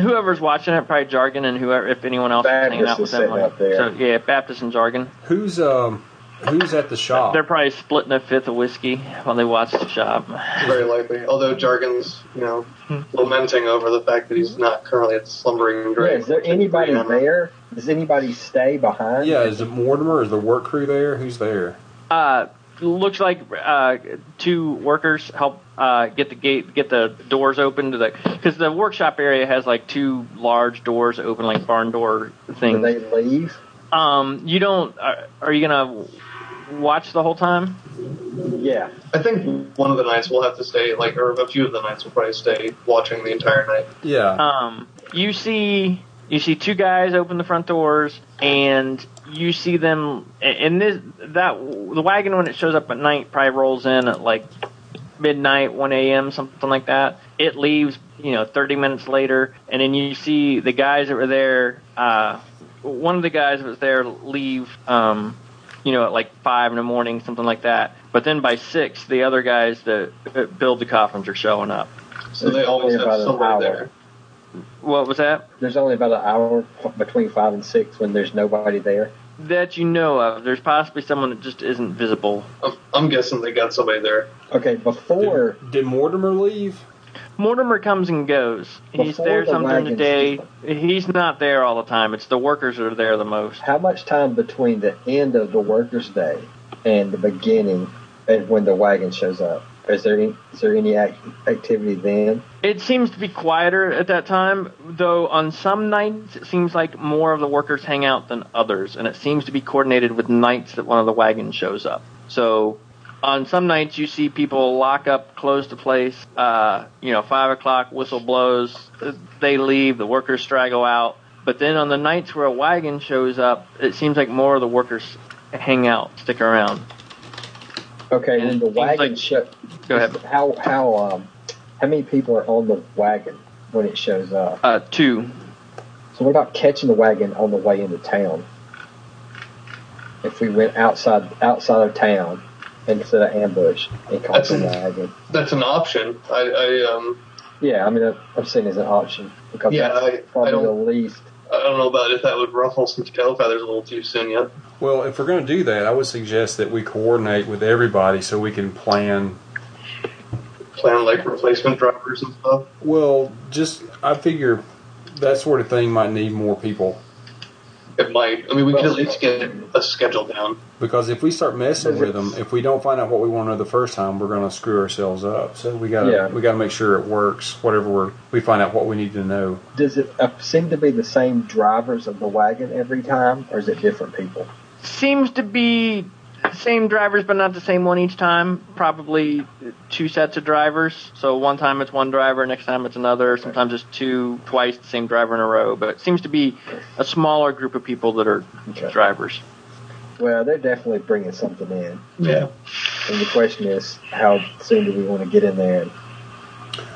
Whoever's watching it, probably Jargon, and whoever, if anyone else is hanging out with them. sitting like- up there. So yeah, Baptist and Jargon. Who's um who's at the shop? They're probably splitting a fifth of whiskey while they watch the shop. Very likely. Although Jargon's, you know, lamenting over the fact that he's not currently at the slumbering Yeah, is there anybody there? Does anybody stay behind? yeah, is it Mortimer? Is the work crew there? Who's there? Uh, looks like uh, two workers help uh, get the gate, get the doors open to the because the workshop area has like two large doors open, like barn door Do things. they leave? Um, you don't. Are, are you gonna watch the whole time? Yeah. I think one of the nights we'll have to stay, like, or a few of the nights we'll probably stay watching the entire night. Yeah. Um, you see, you see two guys open the front doors, and you see them. And this that the wagon when it shows up at night probably rolls in at like midnight, one a.m., something like that. It leaves, you know, thirty minutes later, and then you see the guys that were there. Uh, one of the guys that was there leave. Um, you know, at like five in the morning, something like that. But then by six, the other guys that build the coffins are showing up. So they always have somebody there. What was that? There's only about an hour between five and six when there's nobody there. that you know of. There's possibly someone that just isn't visible. I'm, I'm guessing they got somebody there. Okay, before Did, did Mortimer leave? Mortimer comes and goes. He's Before there the some during the day. He's not there all the time. It's the workers that are there the most. how much time between the end of the workers' day and the beginning and when the wagon shows up? Is there any, is there any act, activity then? It seems to be quieter at that time, though on some nights it seems like more of the workers hang out than others, and it seems to be coordinated with nights that one of the wagons shows up. So on some nights you see people lock up, close the place, uh, you know, five o'clock, whistle blows, they leave, the workers straggle out. But then on the nights where a wagon shows up, it seems like more of the workers hang out, stick around. Okay, And the wagon like- sho- Go ahead. How how um how many people are on the wagon when it shows up? Uh, two. So what about catching the wagon on the way into town? If we went outside outside of town instead of ambush and caught That's the an- wagon. That's an option. I, I um, Yeah, I mean I'm- I'm saying as an option because Yeah, that's I- I probably the don't- least. I don't know about if that would ruffle some tail feathers a little too soon yet. Well, if we're going to do that, I would suggest that we coordinate with everybody so we can plan. Plan like replacement drivers and stuff. Well, just I figure that sort of thing might need more people It might. I mean, we could at least get a schedule down. because if we start messing with them, if we don't find out what we want to know the first time, we're going to screw ourselves up. So we got to Yeah. we got to make sure it works. Whatever we're we find out what we need to know. Does it uh, seem to be the same drivers of the wagon every time, or is it different people? Seems to be same drivers, but not the same one each time. Probably two sets of drivers. So one time it's one driver, next time it's another. Sometimes it's two, twice the same driver in a row. But it seems to be a smaller group of people that are Okay. drivers. Well, they're definitely bringing something in. Yeah. And the question is, how soon do we want to get in there and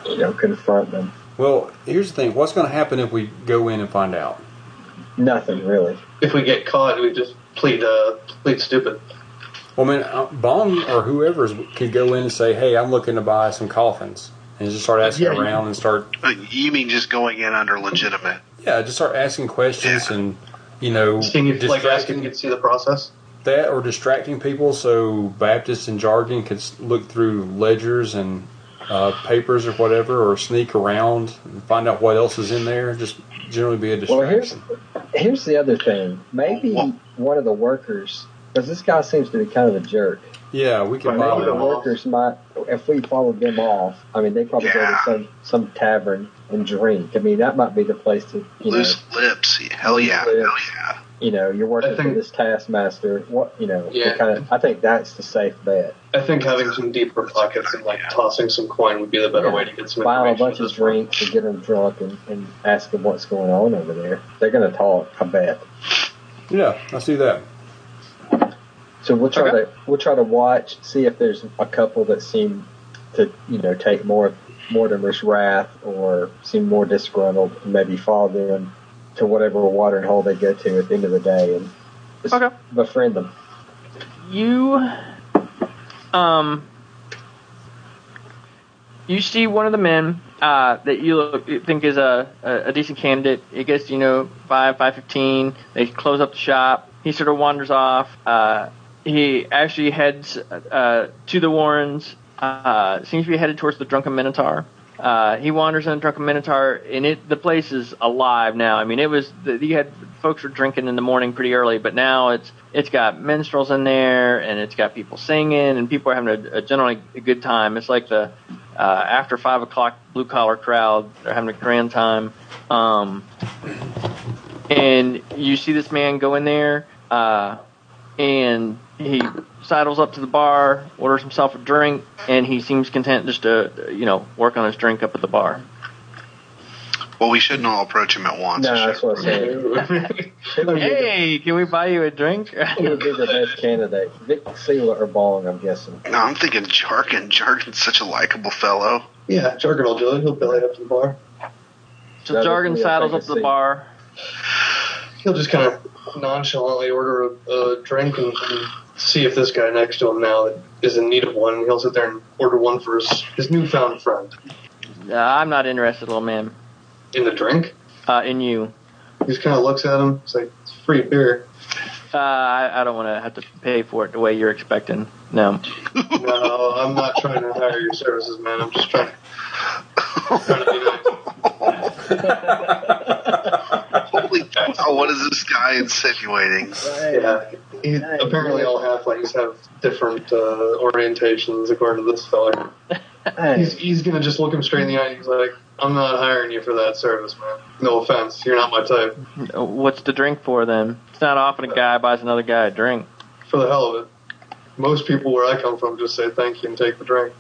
you know confront them? Well, here's the thing: what's going to happen if we go in and find out? Nothing really. If we get caught, we just plead uh, plead stupid. Well, I mean, uh, Bong or whoever could go in and say, "Hey, I'm looking to buy some coffins," and just start asking Yeah. around and start, You mean just going in under legitimate? yeah, just start asking questions and you know, Seeing if, like, asking distracting you to see the process. that or distracting people so Baptist and jargon could look through ledgers and uh, papers or whatever, or sneak around and find out what else is in there. Just generally be a Well, here's distraction. here's the other thing. Maybe one of the workers, because this guy seems to be kind of a jerk. yeah, we can Right, Maybe the them them. off. workers might, if we followed them off. I mean, they probably go to some some tavern and drink. I mean, that might be the place to you know. Loose lips. Hell yeah. Loose Hell yeah. You know, you're working think- for this taskmaster. What you know, Yeah. kind of. I think that's the safe bet. I think having some deeper pockets and like tossing some coin would be the better Yeah. way to get some Buy them a information. bunch of this point. drinks and get them drunk and, and ask them what's going on over there. They're going to talk, I bet. Yeah, let's do that. So we'll try Okay. to we'll try to watch, see if there's a couple that seem to you know take more Mortimer's wrath or seem more disgruntled, and maybe follow them to whatever watering hole they go to at the end of the day and just Okay. befriend them. You, um, you see one of the men uh, that you look, think is a, a, decent candidate. He gets you know five five fifteen. They close up the shop. He sort of wanders off. Uh, he actually heads uh, to the Warrens. Uh, seems to be headed towards the Drunken Minotaur. Uh, he wanders in the Drunken Minotaur, and it the place is alive now. I mean, it was you had folks were drinking in the morning pretty early, but now it's it's got minstrels in there, and it's got people singing, and people are having a, a generally a good time. It's like the uh, after five o'clock blue collar crowd. They're having a grand time. Um, and you see this man go in there, uh, and he sidles up to the bar, orders himself a drink, and he seems content just to, you know, work on his drink up at the bar. Well, we shouldn't all approach him at once. No, that's what I said. Who would be Hey, can we buy you a drink? the- who would be the best candidate? Vic Sealer or Bong, I'm guessing. No, I'm thinking Jargon. Jargon's such a likable fellow. Yeah, Jargon will do it. He'll belly up to the bar. so That Jargon would be a sidles thing up to to the bar. He'll just kind of nonchalantly order a, a drink and, and see if this guy next to him now is in need of one. He'll sit there and order one for his, his newfound friend. Uh, I'm not interested, little man. In the drink, Uh, in you. he just kind of looks at him. It's like it's free beer. Uh, I, I don't want to have to pay for it the way you're expecting. No. [LAUGHS] No, I'm not trying to hire your services, man. I'm just trying, trying to be nice. [LAUGHS] Holy cow! What is this guy insinuating? Yeah, he, apparently all halflings have different uh, orientations according to this fella. [LAUGHS] He's, he's gonna just look him straight in the eye. and He's like, "I'm not hiring you for that service, man. No offense, you're not my type." What's the drink for then? It's not often a guy buys another guy a drink. For the hell of it, most people where I come from just say thank you and take the drink.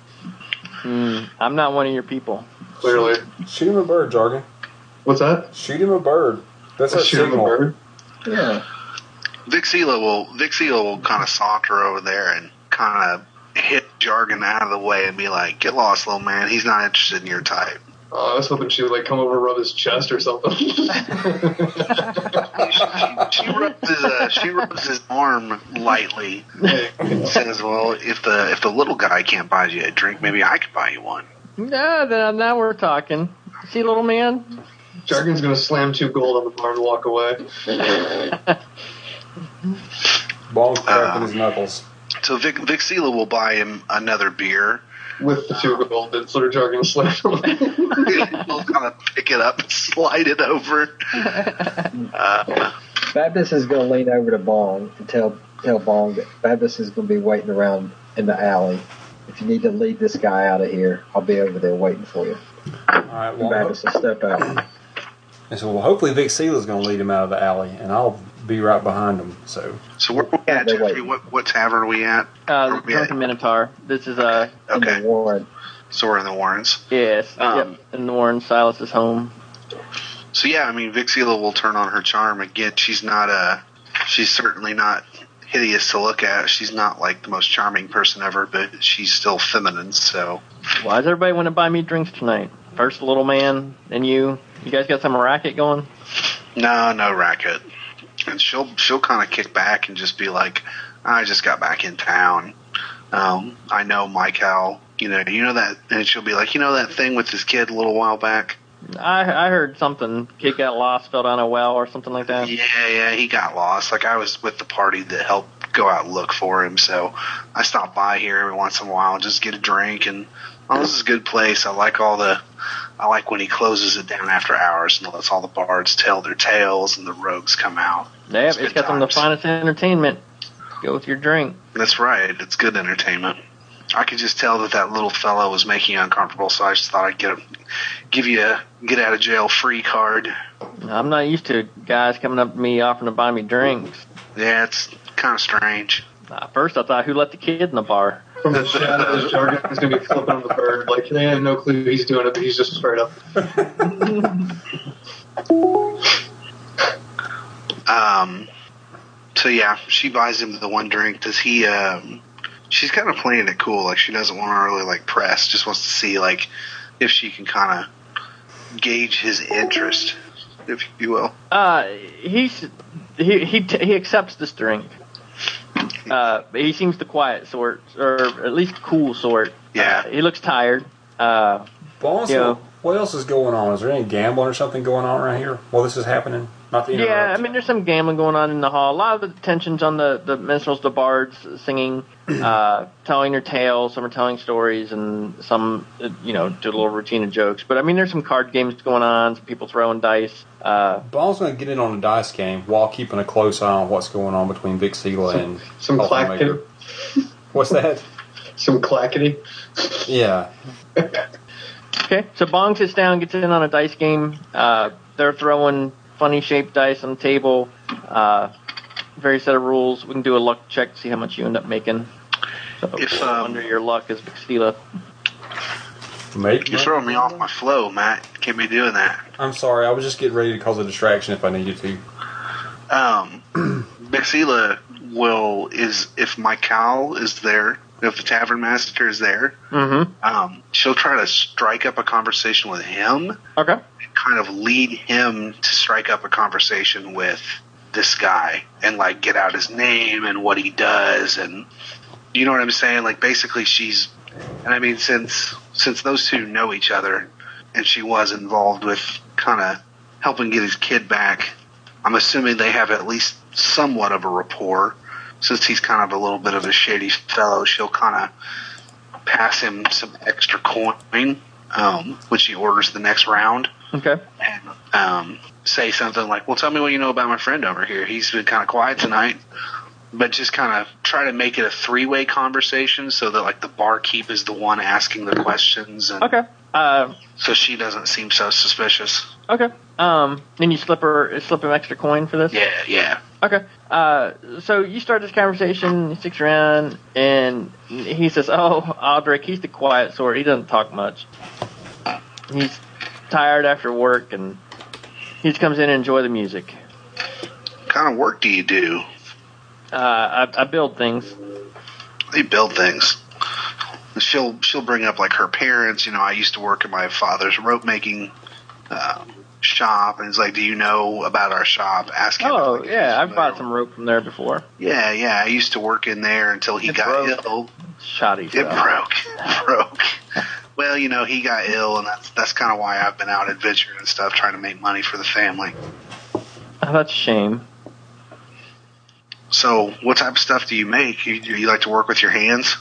Hmm. I'm not one of your people. Clearly, Shoot him a bird, Jargon. what's that? Shoot him a bird. That's our Shoot him a signal. bird. Yeah. Vixila will Vixila will kind of saunter over there and kind of hit Jargon out of the way and be like, "Get lost, little man. He's not interested in your type." Oh, I was hoping she would like come over and rub his chest or something. She, [LAUGHS] she rubs his uh, she rubs his arm lightly and says, "Well, if the if the little guy can't buy you a drink, maybe I could buy you one." No, then now we're talking. See, little man. Jargon's gonna slam two gold on the bar and walk away. Ball's cracking Uh. his knuckles. So Vic, Vixila will buy him another beer. With the two gold, it's sort of Jargon slam away. He'll kind of pick it up, and slide it over. Uh, Baptist is going to lean over to Bong and tell tell Bong that Baptist is going to be waiting around in the alley. If you need to lead this guy out of here, I'll be over there waiting for you. All right, And well, Baptist will step out. and so well, hopefully Vixila's going to lead him out of the alley, and I'll be right behind them. So so where are we at, They're Jeffrey? What, what tavern are we at? Uh, the Yeah. Drunken Minotaur. This is uh In Okay, the Warren. so we're in the Warrens. yes. Um, yep. In the Warren Silas's home. So yeah, I mean, Vixila will turn on her charm again. She's not a. she's certainly not hideous to look at. She's not like the most charming person ever, but she's still feminine. So Why does everybody want to buy me drinks tonight? First little man, then you. You guys got some racket going? no, no racket. And she'll she'll kind of kick back and just be like, I just got back in town. Um, I know Mike Howell. You know, you know that, and she'll be like, you know that thing with his kid a little while back. I I heard something. Kid got lost, fell down a well, or something like that. Yeah, yeah, he got lost. Like I was with the party that helped go out and look for him, so I stop by here every once in a while and just get a drink. And oh, this is a good place. I like all the. I like when he closes it down after hours and lets all the bards tell their tales and the rogues come out. Yep, It's it's got some of the finest entertainment. Go with your drink. That's right. It's good entertainment. I could just tell that that little fellow was making you uncomfortable, so I just thought I'd get a, give you a get out of jail free card. I'm not used to guys coming up to me offering to buy me drinks. Yeah, it's kind of strange. Uh, first, I thought, who let the kid in the bar? From the shadows, Jargon's gonna be flipping on the bird. Like they have no clue he's doing it, but he's just straight up. Um, so yeah, she buys him the one drink. Does he? Um, she's kind of playing it cool. Like she doesn't want to really like press. Just wants to see like if she can kind of gauge his interest, if you will. Uh, he's he he t- he accepts this drink. Uh, but he seems the quiet sort, or at least cool sort. Yeah. Uh, he looks tired. Uh, Bones you know, What else is going on? Is there any gambling or something going on right here while this is happening? Not the Yeah, I mean, there's some gambling going on in the hall. A lot of the tensions on the the minstrels, the bards, singing, [CLEARS THROAT] uh, telling their tales. Some are telling stories, and some, uh, you know, do a little routine of jokes. But I mean, there's some card games going on. Some people throwing dice. Uh, Ball's going to get in on a dice game while keeping a close eye on what's going on between Vixila and Some Elfenmaker. clackety. What's that? [LAUGHS] Some clackety. Yeah. [LAUGHS] Okay, so Bong sits down, gets in on a dice game. Uh, they're throwing funny shaped dice on the table. Uh, various set of rules. We can do a luck check to see how much you end up making. So, If, um, under your luck is Vixila. Make You're throwing me off my flow, Matt. Can't be doing that. I'm sorry. I was just getting ready to cause a distraction if I needed to. Um, [CLEARS THROAT] Vixila will is if my cow is there, if the tavern master is there, Mm-hmm. um, she'll try to strike up a conversation with him, Okay. and kind of lead him to strike up a conversation with this guy, and like get out his name and what he does, and you know what I'm saying? Like basically, she's, and I mean since since those two know each other, and she was involved with kind of helping get his kid back. I'm assuming they have at least somewhat of a rapport. Since he's kind of a little bit of a shady fellow, she'll kind of pass him some extra coin um, when she orders the next round Okay. and um, say something like, "Well, tell me what you know about my friend over here. He's been kind of quiet tonight." But just kind of try to make it a three-way conversation so that like the barkeep is the one asking the questions, and Okay. Uh, so she doesn't seem so suspicious. okay. Um, then you slip her, slip him extra coin for this. Yeah, yeah. Okay. Uh, so you start this conversation, he sticks around, and he says, "Oh, Audric, he's the quiet sort. He doesn't talk much. He's tired after work, and he just comes in and enjoy the music. What kind of work do you do? Uh, I, I build things. They build things. She'll she'll bring up like her parents. You know, I used to work in my father's rope making um, shop, and it's like, "Do you know about our shop?" Asking. Oh, like, yeah, I've bought some rope from there before. Yeah, yeah. I used to work in there until he It got broke. ill. Shoddy It broke. [LAUGHS] broke. Well, you know, he got ill, and that's that's kind of why I've been out adventuring and stuff, trying to make money for the family. Oh, that's a shame. So, what type of stuff do you make? You, you like to work with your hands?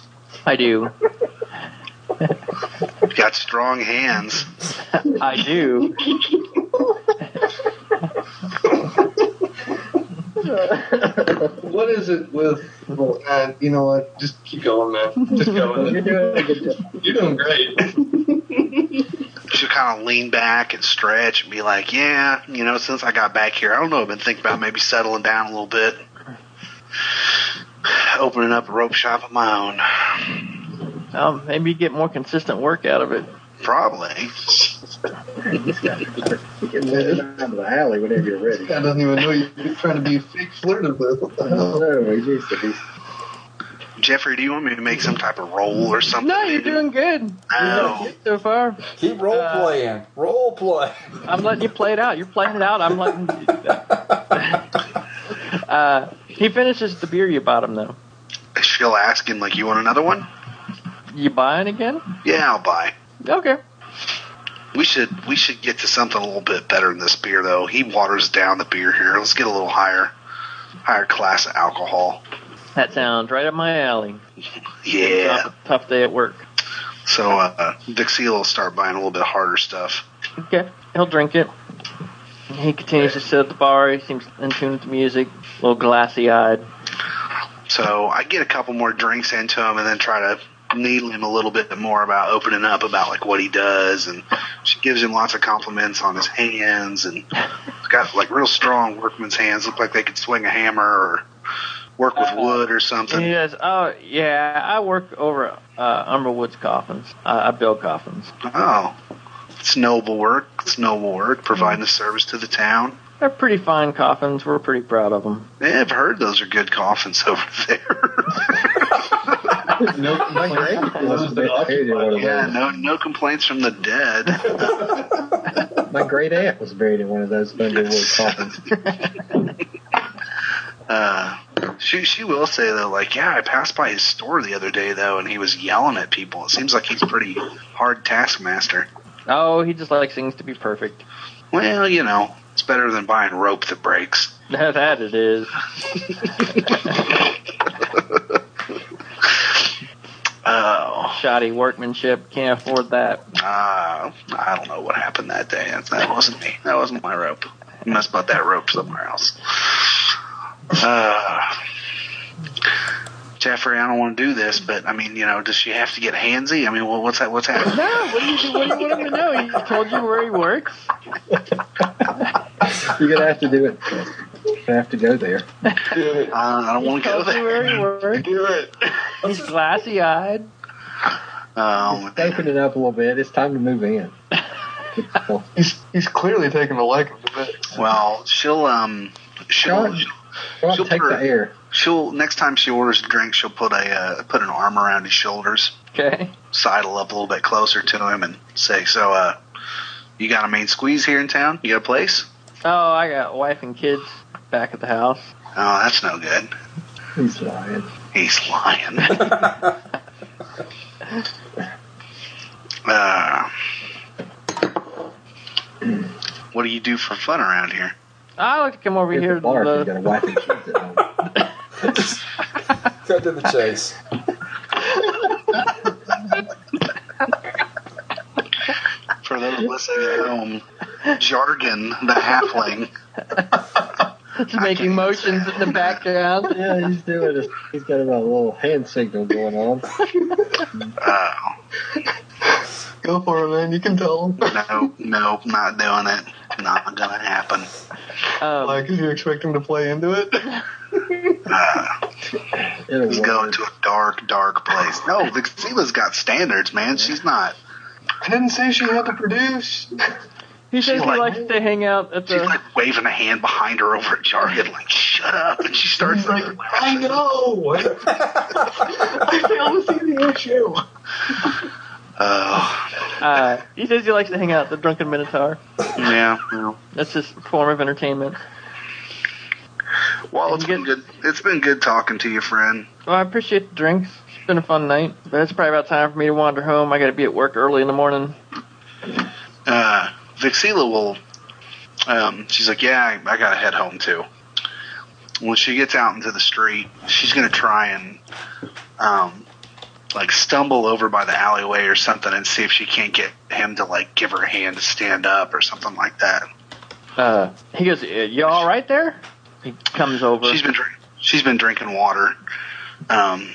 I do. [LAUGHS] You got strong hands. [LAUGHS] I do. What is it with? Well, uh, you know what? Just keep going, man. Just go with You're doing a good job. You're doing great. She'll kind of lean back and stretch and be like, "Yeah, you know, since I got back here, I don't know. I've been thinking about maybe settling down a little bit, opening up a rope shop of my own. Um, maybe get more consistent work out of it. Probably. You can down the alley whenever you're ready. I don't even know you're trying to be fake flirted with. What the hell? No, he used to be. Jeffrey, do you want me to make some type of roll or something? No, you're doing good. No. So far, Keep role Uh, playing. Role play. I'm letting you play it out. You're playing it out. I'm letting. You [LAUGHS] uh, he finishes the beer you bought him though. She'll ask him like, "You want another one?" You buying again? Yeah, I'll buy. Okay. We should we should get to something a little bit better than this beer though. He waters down the beer here. Let's get a little higher higher class of alcohol. That sounds right up my alley. Yeah. Tough, tough day at work. So uh Seal will start buying a little bit harder stuff. Okay. He'll drink it. He continues to sit at the bar. He seems in tune with the music. A little glassy eyed. So I get a couple more drinks into him and then try to needle him a little bit more about opening up about like what he does and she gives him lots of compliments on his hands and he's got like real strong workman's hands look like they could swing a hammer or work with wood or And something he goes, "Oh yeah, I work over uh, Umberwood's coffins. Uh, I build coffins. oh it's noble work it's noble work providing a service to the town They're pretty fine coffins. We're pretty proud of them. yeah, I've heard those are good coffins over there [LAUGHS] [LAUGHS] No My great was buried in one of yeah no no complaints from the dead [LAUGHS] My great aunt was buried in one of those Thunderwood coffins. [LAUGHS] Uh, she she will say though, like, yeah, I passed by his store the other day though, and he was yelling at people. It seems like he's a pretty hard taskmaster. Oh, he just likes things to be perfect. Well, you know, it's better than buying rope that breaks. that it is. Oh, Shoddy workmanship. Can't afford that. uh, I don't know what happened that day. That- That wasn't me. That wasn't my rope. You must bought that rope somewhere else. Uh, Jeffrey, I don't want to do this, but I mean, you know, does she have to get handsy? I mean, well, what's that? What's happening? No, what do you what do you want him to know? He told you where he works. [LAUGHS] You're gonna have to do it. You're have to go there. Do it. I don't want to go Told you [LAUGHS] where he there. works. Do it. He's glassy eyed. Um, Open it up a little bit. It's time to move in. [LAUGHS] He's he's clearly taking a liking to this. well, she'll um, she'll Go Go out She'll take put the her- air. she'll next time she orders a drink, she'll put a uh, put an arm around his shoulders, Okay. sidle up a little bit closer to him, and say, "So, uh, you got a main squeeze here in town? You got a place? Oh, I got wife and kids back at the house. Oh, that's no good. He's lying. He's lying." [LAUGHS] uh, what do you do for fun around here? I like to come over Here's here the bar if to you got the, a wife and kids at home. Cut to the chase. For those listening at home, Jargon, the halfling, [LAUGHS] just making motions in the background. [LAUGHS] Yeah, he's doing this. He's got about a little hand signal going on. uh, [LAUGHS] Go for it, man. You can tell him. no, no, not doing it. Not gonna happen. Um, Like, did you expect him to play into it? [LAUGHS] Uh, he's going to a dark, dark place. No, Vixila's got standards, man. She's not. I didn't say she had to produce. He says he like- likes to hang out at the. She's like waving a hand behind her over at Jargon, like, shut up. And she starts He's like, [LAUGHS] I know. [LAUGHS] I failed to see the issue. Oh, Uh, he says he likes to hang out at the Drunken Minotaur. yeah. well. That's his form of entertainment. Well, it's been good. It's been good talking to you, friend. Well, I appreciate the drinks. It's been a fun night, but it's probably about time for me to wander home. I got to be at work early in the morning. uh, Vixila will. Um, she's like, yeah, I, I gotta head home too. When she gets out into the street, she's gonna try and, um, like stumble over by the alleyway or something and see if she can't get him to like give her a hand to stand up or something like that. Uh, he goes, "Uh, "You all right there?" He comes over. She's been drink- she's been drinking water. Um,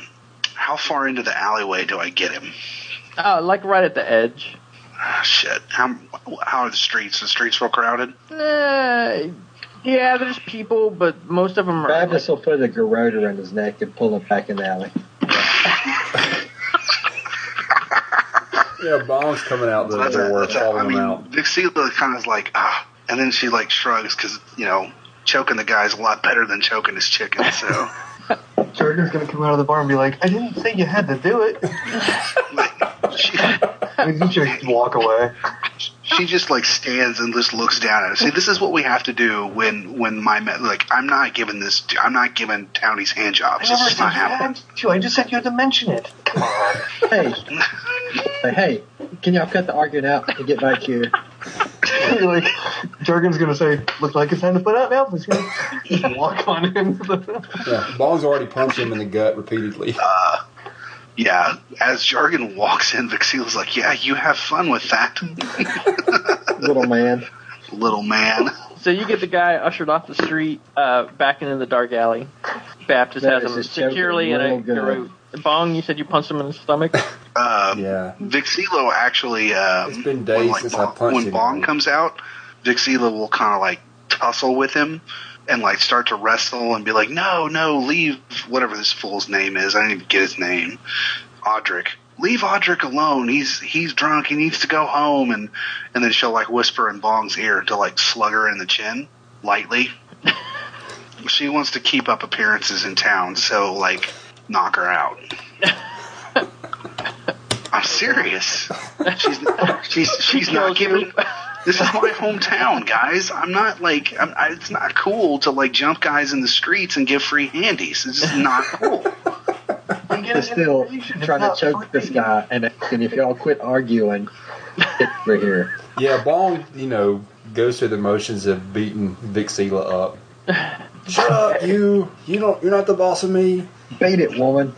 how far into the alleyway do I get him? Oh, like right at the edge. Ah, shit. How how are the streets? The streets real crowded? Uh, yeah, there's people, but most of them are. Baptist will put a garrote around his neck and pull him back in the alley. [LAUGHS] Yeah, Bong's coming out the That's a- door, that's a- I mean, them out. Vixila kind of like, ah, and then she like shrugs because you know choking the guy's a lot better than choking his chicken. So [LAUGHS] Jordan's gonna come out of the bar and be like, I didn't say you had to do it. Like, she [LAUGHS] And you just walk away. she just like stands and just looks down at us. See, this is what we have to do when when my me- like I'm not giving this. I'm not giving townies hand jobs. I This is not happening. had to. I just said you had to mention it. Come on. Hey, hey, hey, can y'all cut the arguing out and get back here? like, Jorgen's gonna say, "Looks like it's time to put out now." He's gonna just walk on into the. Yeah, Bong's already punched him in the gut repeatedly. Uh, Yeah, as Jargon walks in, Vixila's like, "Yeah, you have fun with that, [LAUGHS] Little man. little man." So you get the guy ushered off the street, uh, back into the dark alley. Baptist That has him securely in a real good. Bong, you said you punched him in the stomach. [LAUGHS] Uh, Yeah. Vixila actually. Um, It's been days when, like, since I Bong- punched him When him. Bong comes out, Vixila will kind of like tussle with him and like start to wrestle and be like, "No, no, leave whatever this fool's name is. I didn't even get his name. Audric. Leave Audric alone. He's he's drunk. He needs to go home." And and then she'll like whisper in Bong's ear to like slug her in the chin lightly. [LAUGHS] she wants to keep up appearances in town, so like knock her out. [LAUGHS] I'm serious. She's she's she's not giving. This is my hometown, guys. I'm not like I'm, I, it's not cool to like jump guys in the streets and give free handies. It's just not [LAUGHS] cool. But still trying to choke this guy, and, and if y'all quit arguing, Get over here. Yeah, Bong, you know, goes through the motions of beating Vixila up. [LAUGHS] Shut up, you! You don't. You're not the boss of me. Beat it, woman.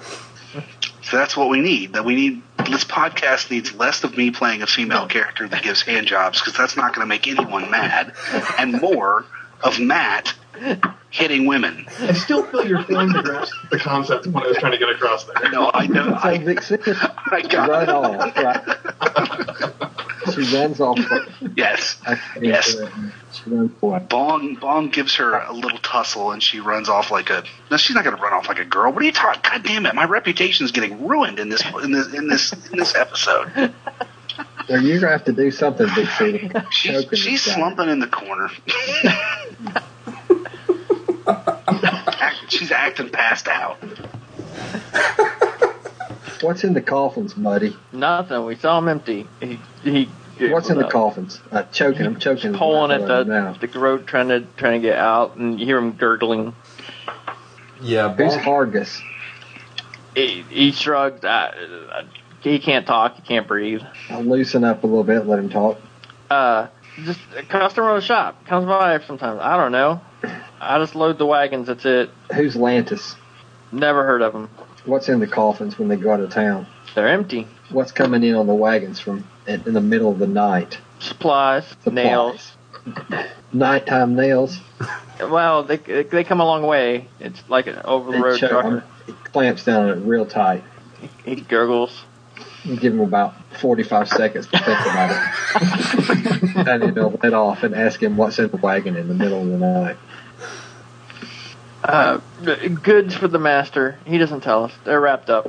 So that's what we need. That we need. This podcast needs less of me playing a female character that gives hand jobs because that's not going to make anyone mad, and more of Matt hitting women. I still feel you're failing to grasp the concept of what I was trying to get across there. No, I know. So I, Vixila I got run it. off. Right? [LAUGHS] She runs off. Yes. Yes. She runs away. Bong Bong gives her a little tussle and she runs off like a. No, she's not going to run off like a girl. What are you talking? God damn it! My reputation is getting ruined in this in this in this in this episode. [LAUGHS] Or you're gonna have to do something, Big C. She's she's slumping in the corner. [LAUGHS] She's acting passed out. [LAUGHS] What's in the coffins, buddy? Nothing. We saw him empty. He he. What's in the uh, coffins? Uh, choking. I'm choking. Pulling at the now. the road, trying to trying to get out, and you hear him gurgling. Yeah, Who's Bong. Hargus? He, he shrugs. Uh, uh, he can't talk. He can't breathe. I'll loosen up a little bit. Let him talk. Uh, just a customer of the shop comes by sometimes. I don't know. I just load the wagons. That's it. Who's Lantis? Never heard of them. What's in the coffins when they go out of town? They're empty. What's coming in on the wagons from in, in the middle of the night? Supplies, Supplies. nails. Nighttime nails. Well, they they come a long way. It's like an over the road choke trucker. him. He clamps down on it real tight. He gurgles. You give him about 45 seconds to think about it. [LAUGHS] and then he'll let off and ask him what's in the wagon in the middle of the night. Uh, goods for the master. He doesn't tell us. They're wrapped up.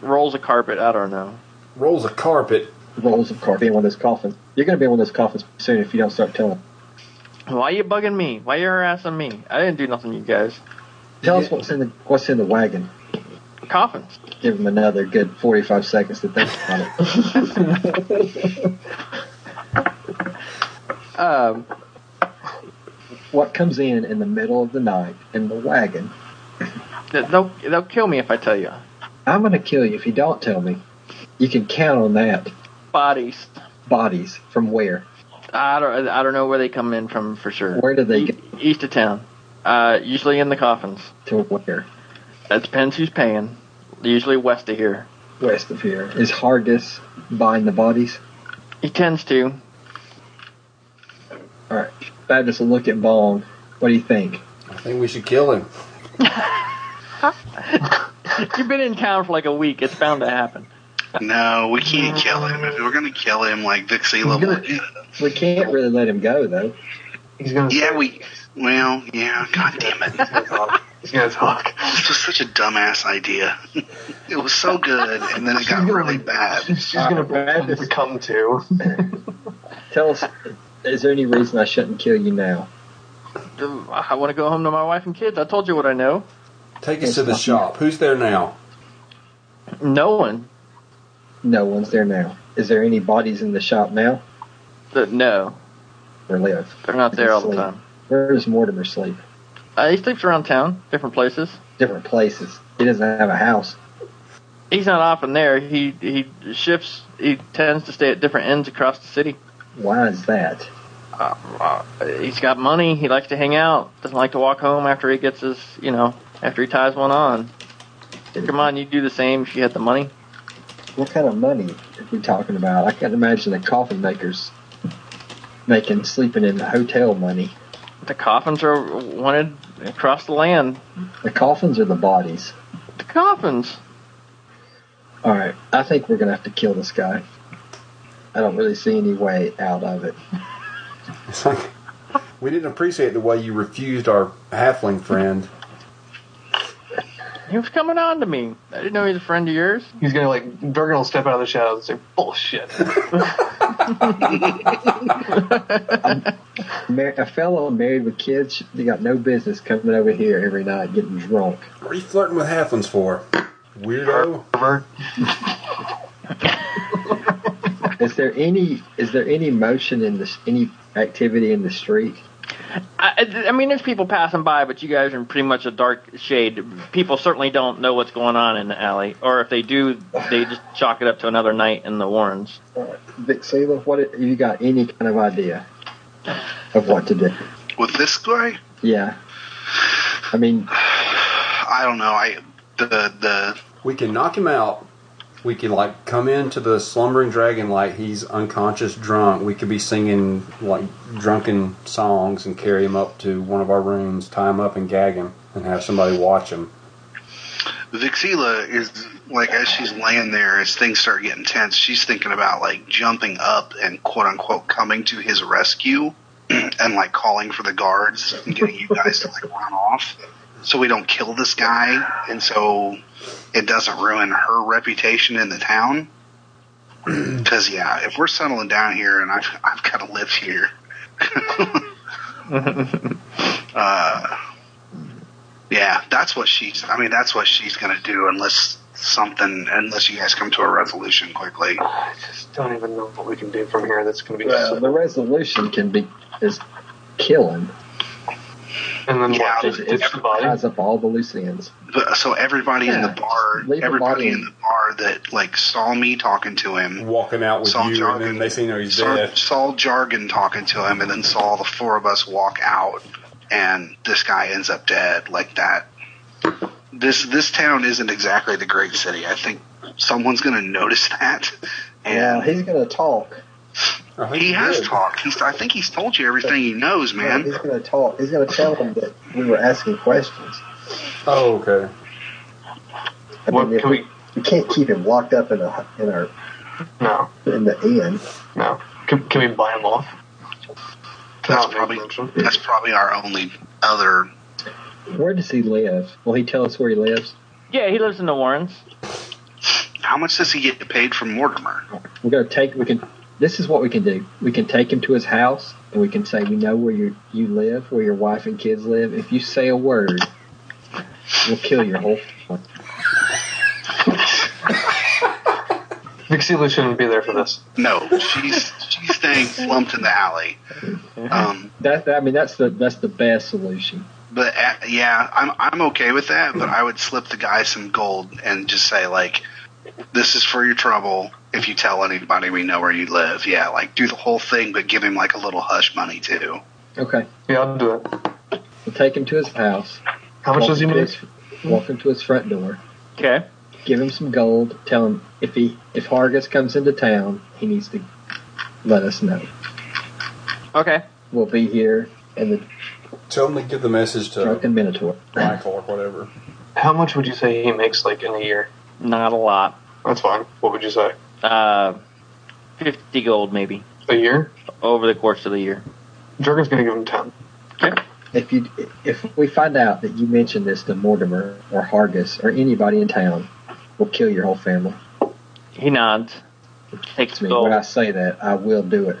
Rolls of carpet. I don't know. rolls of carpet. Rolls of carpet in one of those coffins. You're going to be in one of those coffins soon if you don't start telling. Why are you bugging me? Why are you harassing me? I didn't do nothing, you guys. Tell us what's in the what's in the wagon. Coffins. Give him another good 45 seconds to think about it. [LAUGHS] Um, what comes in in the middle of the night in the wagon? they'll they'll kill me if I tell you. I'm going to kill you if you don't tell me. You can count on that. Bodies. Bodies from where? I don't I don't know where they come in from for sure. Where do they E- get East of town. Uh, usually in the coffins. to where? That depends who's paying. Usually west of here. West of here. Is Hargus buying the bodies? He tends to. All right. Baptist will look at Bong. What do you think? I think we should kill him. [LAUGHS] You've been in town for like a week. It's bound to happen. No, we can't kill him. If we're going to kill him, like Vixila, will- We can't really let him go though. He's gonna yeah, we. Well, yeah. God damn it! talk. He's gonna talk. This was such a dumbass idea. it was so good, and then it got really bad. She's gonna uh, bad. Alright, become to. Tell us, is there any reason I shouldn't kill you now? I want to go home to my wife and kids. I told you what I know. Take us to the shop. Who's there now? No one. No one's there now. Is there any bodies in the shop now? Uh, No, Or live? they're not there all the time. Where does Mortimer sleep? Uh, he sleeps around town, different places. Different places. He doesn't have a house. He's not often there. He he shifts. He tends to stay at different ends across the city. Why is that? Uh, uh, he's got money. He likes to hang out. Doesn't like to walk home after he gets his, you know, after he ties one on. Come on, you do the same if you had the money. What kind of money are we talking about? I can't imagine the coffin makers making sleeping in the hotel money. The coffins are wanted across the land. The coffins or the bodies? The coffins. All right, I think we're gonna have to kill this guy. I don't really see any way out of it. It's like we didn't appreciate the way you refused our halfling friend. He was coming on to me. I didn't know he was a friend of yours. He's gonna like Durgan will step out of the shadows and say bullshit. [LAUGHS] Mar- a fellow married with kids, they got no business coming over here every night getting drunk. What are you flirting with halflings for? Weirdo. Pervert. Is there any is there any motion in this any activity in the street? I, I mean, there's people passing by, but you guys are in pretty much a dark shade. People certainly don't know what's going on in the alley, or if they do, they just chalk it up to another night in the Warrens. Vixila, what have you got any kind of idea of what to do? With this guy, Yeah. I mean, [SIGHS] I don't know. I the the We can knock him out. We can like come into the slumbering dragon like he's unconscious drunk. We could be singing like drunken songs and carry him up to one of our rooms, tie him up and gag him, and have somebody watch him. Vixila is like as she's laying there, as things start getting tense, she's thinking about like jumping up and quote unquote coming to his rescue [CLEARS THROAT] and like calling for the guards and getting you guys to like run off so we don't kill this guy and so it doesn't ruin her reputation in the town. [CLEARS THROAT] Because yeah, if we're settling down here and I've I've got to live here, [LAUGHS] uh, yeah, that's what she's. I mean, that's what she's going to do unless something, unless you guys come to a resolution quickly. I just don't even know what we can do from here. That's going to be well, so- the resolution can be is killing. And then Yeah, what? Just It, ditch it the body. ties up all the loose ends. But, so everybody in the bar, leave the everybody in in. the bar that like saw me talking to him, Walking out with saw you, jargon, and then they see no, he's saw, dead. saw jargon talking to him, and then saw the four of us walk out, and this guy ends up dead like that. This this town isn't exactly the great city. I think someone's going to notice that, Yeah, and he's going to talk. I think he has did. talked. He's, I think he's told you everything he knows, man. he's going to talk. He's going to tell them that we were asking questions. Oh, okay. I What mean, if can we, we? we can't keep him locked up in a in our No, in the inn. no. Can, can we buy him off? That's Not probably that's probably our only other Where does he live? Will he tell us where he lives? Yeah, he lives in the Warrens. How much does he get paid from Mortimer? We're going to take. We can. This is what we can do. We can take him to his house, and we can say we know where you you live, where your wife and kids live. If you say a word, we'll kill your whole. family. Vixila shouldn't be there for this. No, she's she's staying slumped in the alley. Um, That I mean, that's the that's the best solution. but uh, yeah, I'm I'm okay with that. But I would slip the guy some gold and just say like, "This is for your trouble. If you tell anybody, we know where you live." Yeah, like do the whole thing, but give him like a little hush money too. Okay, Yeah, I'll do it. we'll take him to his house. How much does he make? Walk him to his front door. Okay. Give him some gold. Tell him if he if Hargus comes into town, he needs to let us know. Okay. We'll be here and the Tell them to give the message to drunken Minotaur. Michael or whatever. How much would you say he makes like in a year? Not a lot. That's fine. What would you say? Uh, 50 gold maybe A year? over the course of the year. Jorgen's gonna give him ten. If you if we find out that you mentioned this to Mortimer or Hargus or anybody in town, we'll kill your whole family. He nods. Takes Trust me, when I say that, I will do it.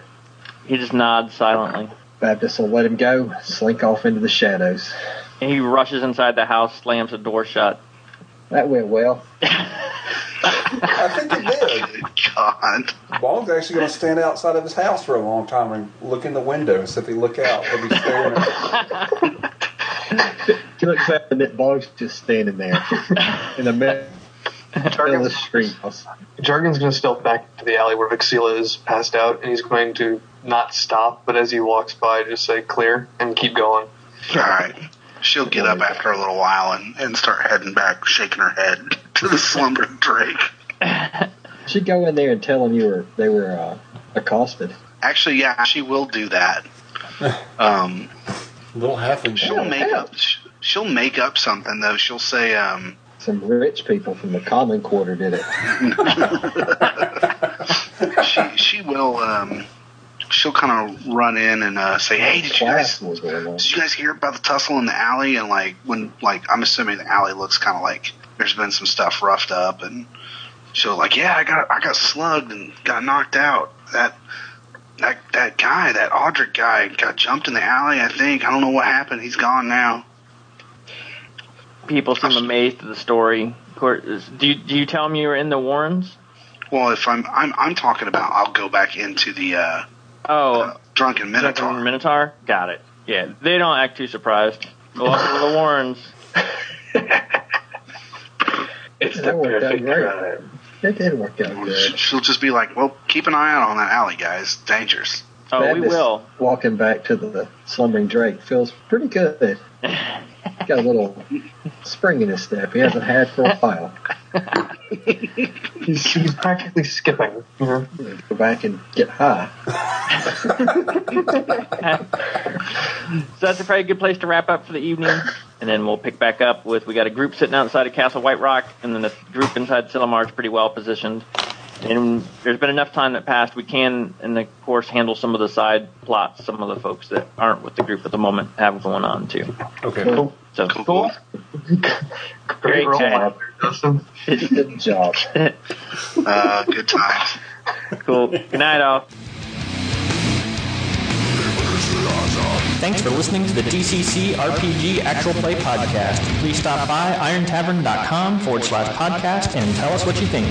He just nods silently. Baptist will let him go, slink off into the shadows. And he rushes inside the house, slams the door shut. That went well. I think it did. [LAUGHS] Oh, God, Bog's actually going to stand outside of his house for a long time and look in the window. So if he look out, he'll be staring at [LAUGHS] He looks up and that Bog's just standing there in the middle of the street. Jorgen's gonna stealth back to the alley where Vixila is passed out, and he's going to not stop, but as he walks by, just say clear and keep going. all right. She'll get up after a little while and, and start heading back, shaking her head [LAUGHS] to the slumbering Drake. [LAUGHS] She'd go in there and tell them you were they were uh, accosted. Actually, yeah, she will do that. [LAUGHS] Um, little halfling. she'll Yeah, make yeah. up. She'll make up something though. She'll say, um, Some rich people from the common quarter did it. she she will um, she'll kind of run in and uh, say, "Hey, did you guys Class was going on. did you guys hear about the tussle in the alley?" And like when like I'm assuming the alley looks kind of like there's been some stuff roughed up, and she'll like, "Yeah, I got I got slugged and got knocked out. That that that guy, that Audric guy, got jumped in the alley. I think I don't know what happened. He's gone now." People seem amazed at the story. Of course, do you, do you tell them you were in the Warrens? Well, if I'm I'm I'm talking about, I'll go back into the uh, Oh, uh, drunken Minotaur. minotaur. Minotaur? Got it. Yeah, they don't act too surprised. Welcome to the [LAUGHS] Warrens. [LAUGHS] It's the That worked out perfect great. crime. It did work out good. She'll just be like, "Well, keep an eye out on that alley, guys. Dangerous." Oh, we will. Walking back to the slumbering Drake feels pretty good. [LAUGHS] Got a little spring in his step he hasn't had for a while. He's, he's practically skipping. You know? Go back and get high. So that's a very good place to wrap up for the evening. And then we'll pick back up with we got a group sitting outside of Castle White Rock, and then the group inside Sillamar is pretty well positioned. And there's been enough time that passed. We can, and of course, handle some of the side plots. Some of the folks that aren't with the group at the moment have going on too. Okay. Cool. So Cool. Great Great roll guy. out there, Dustin. Good job. [LAUGHS] Uh, good times. cool. Good night, all. Thanks for listening to the DCC RPG Actual Play Podcast. Please stop by irontavern.com forward slash podcast and tell us what you think.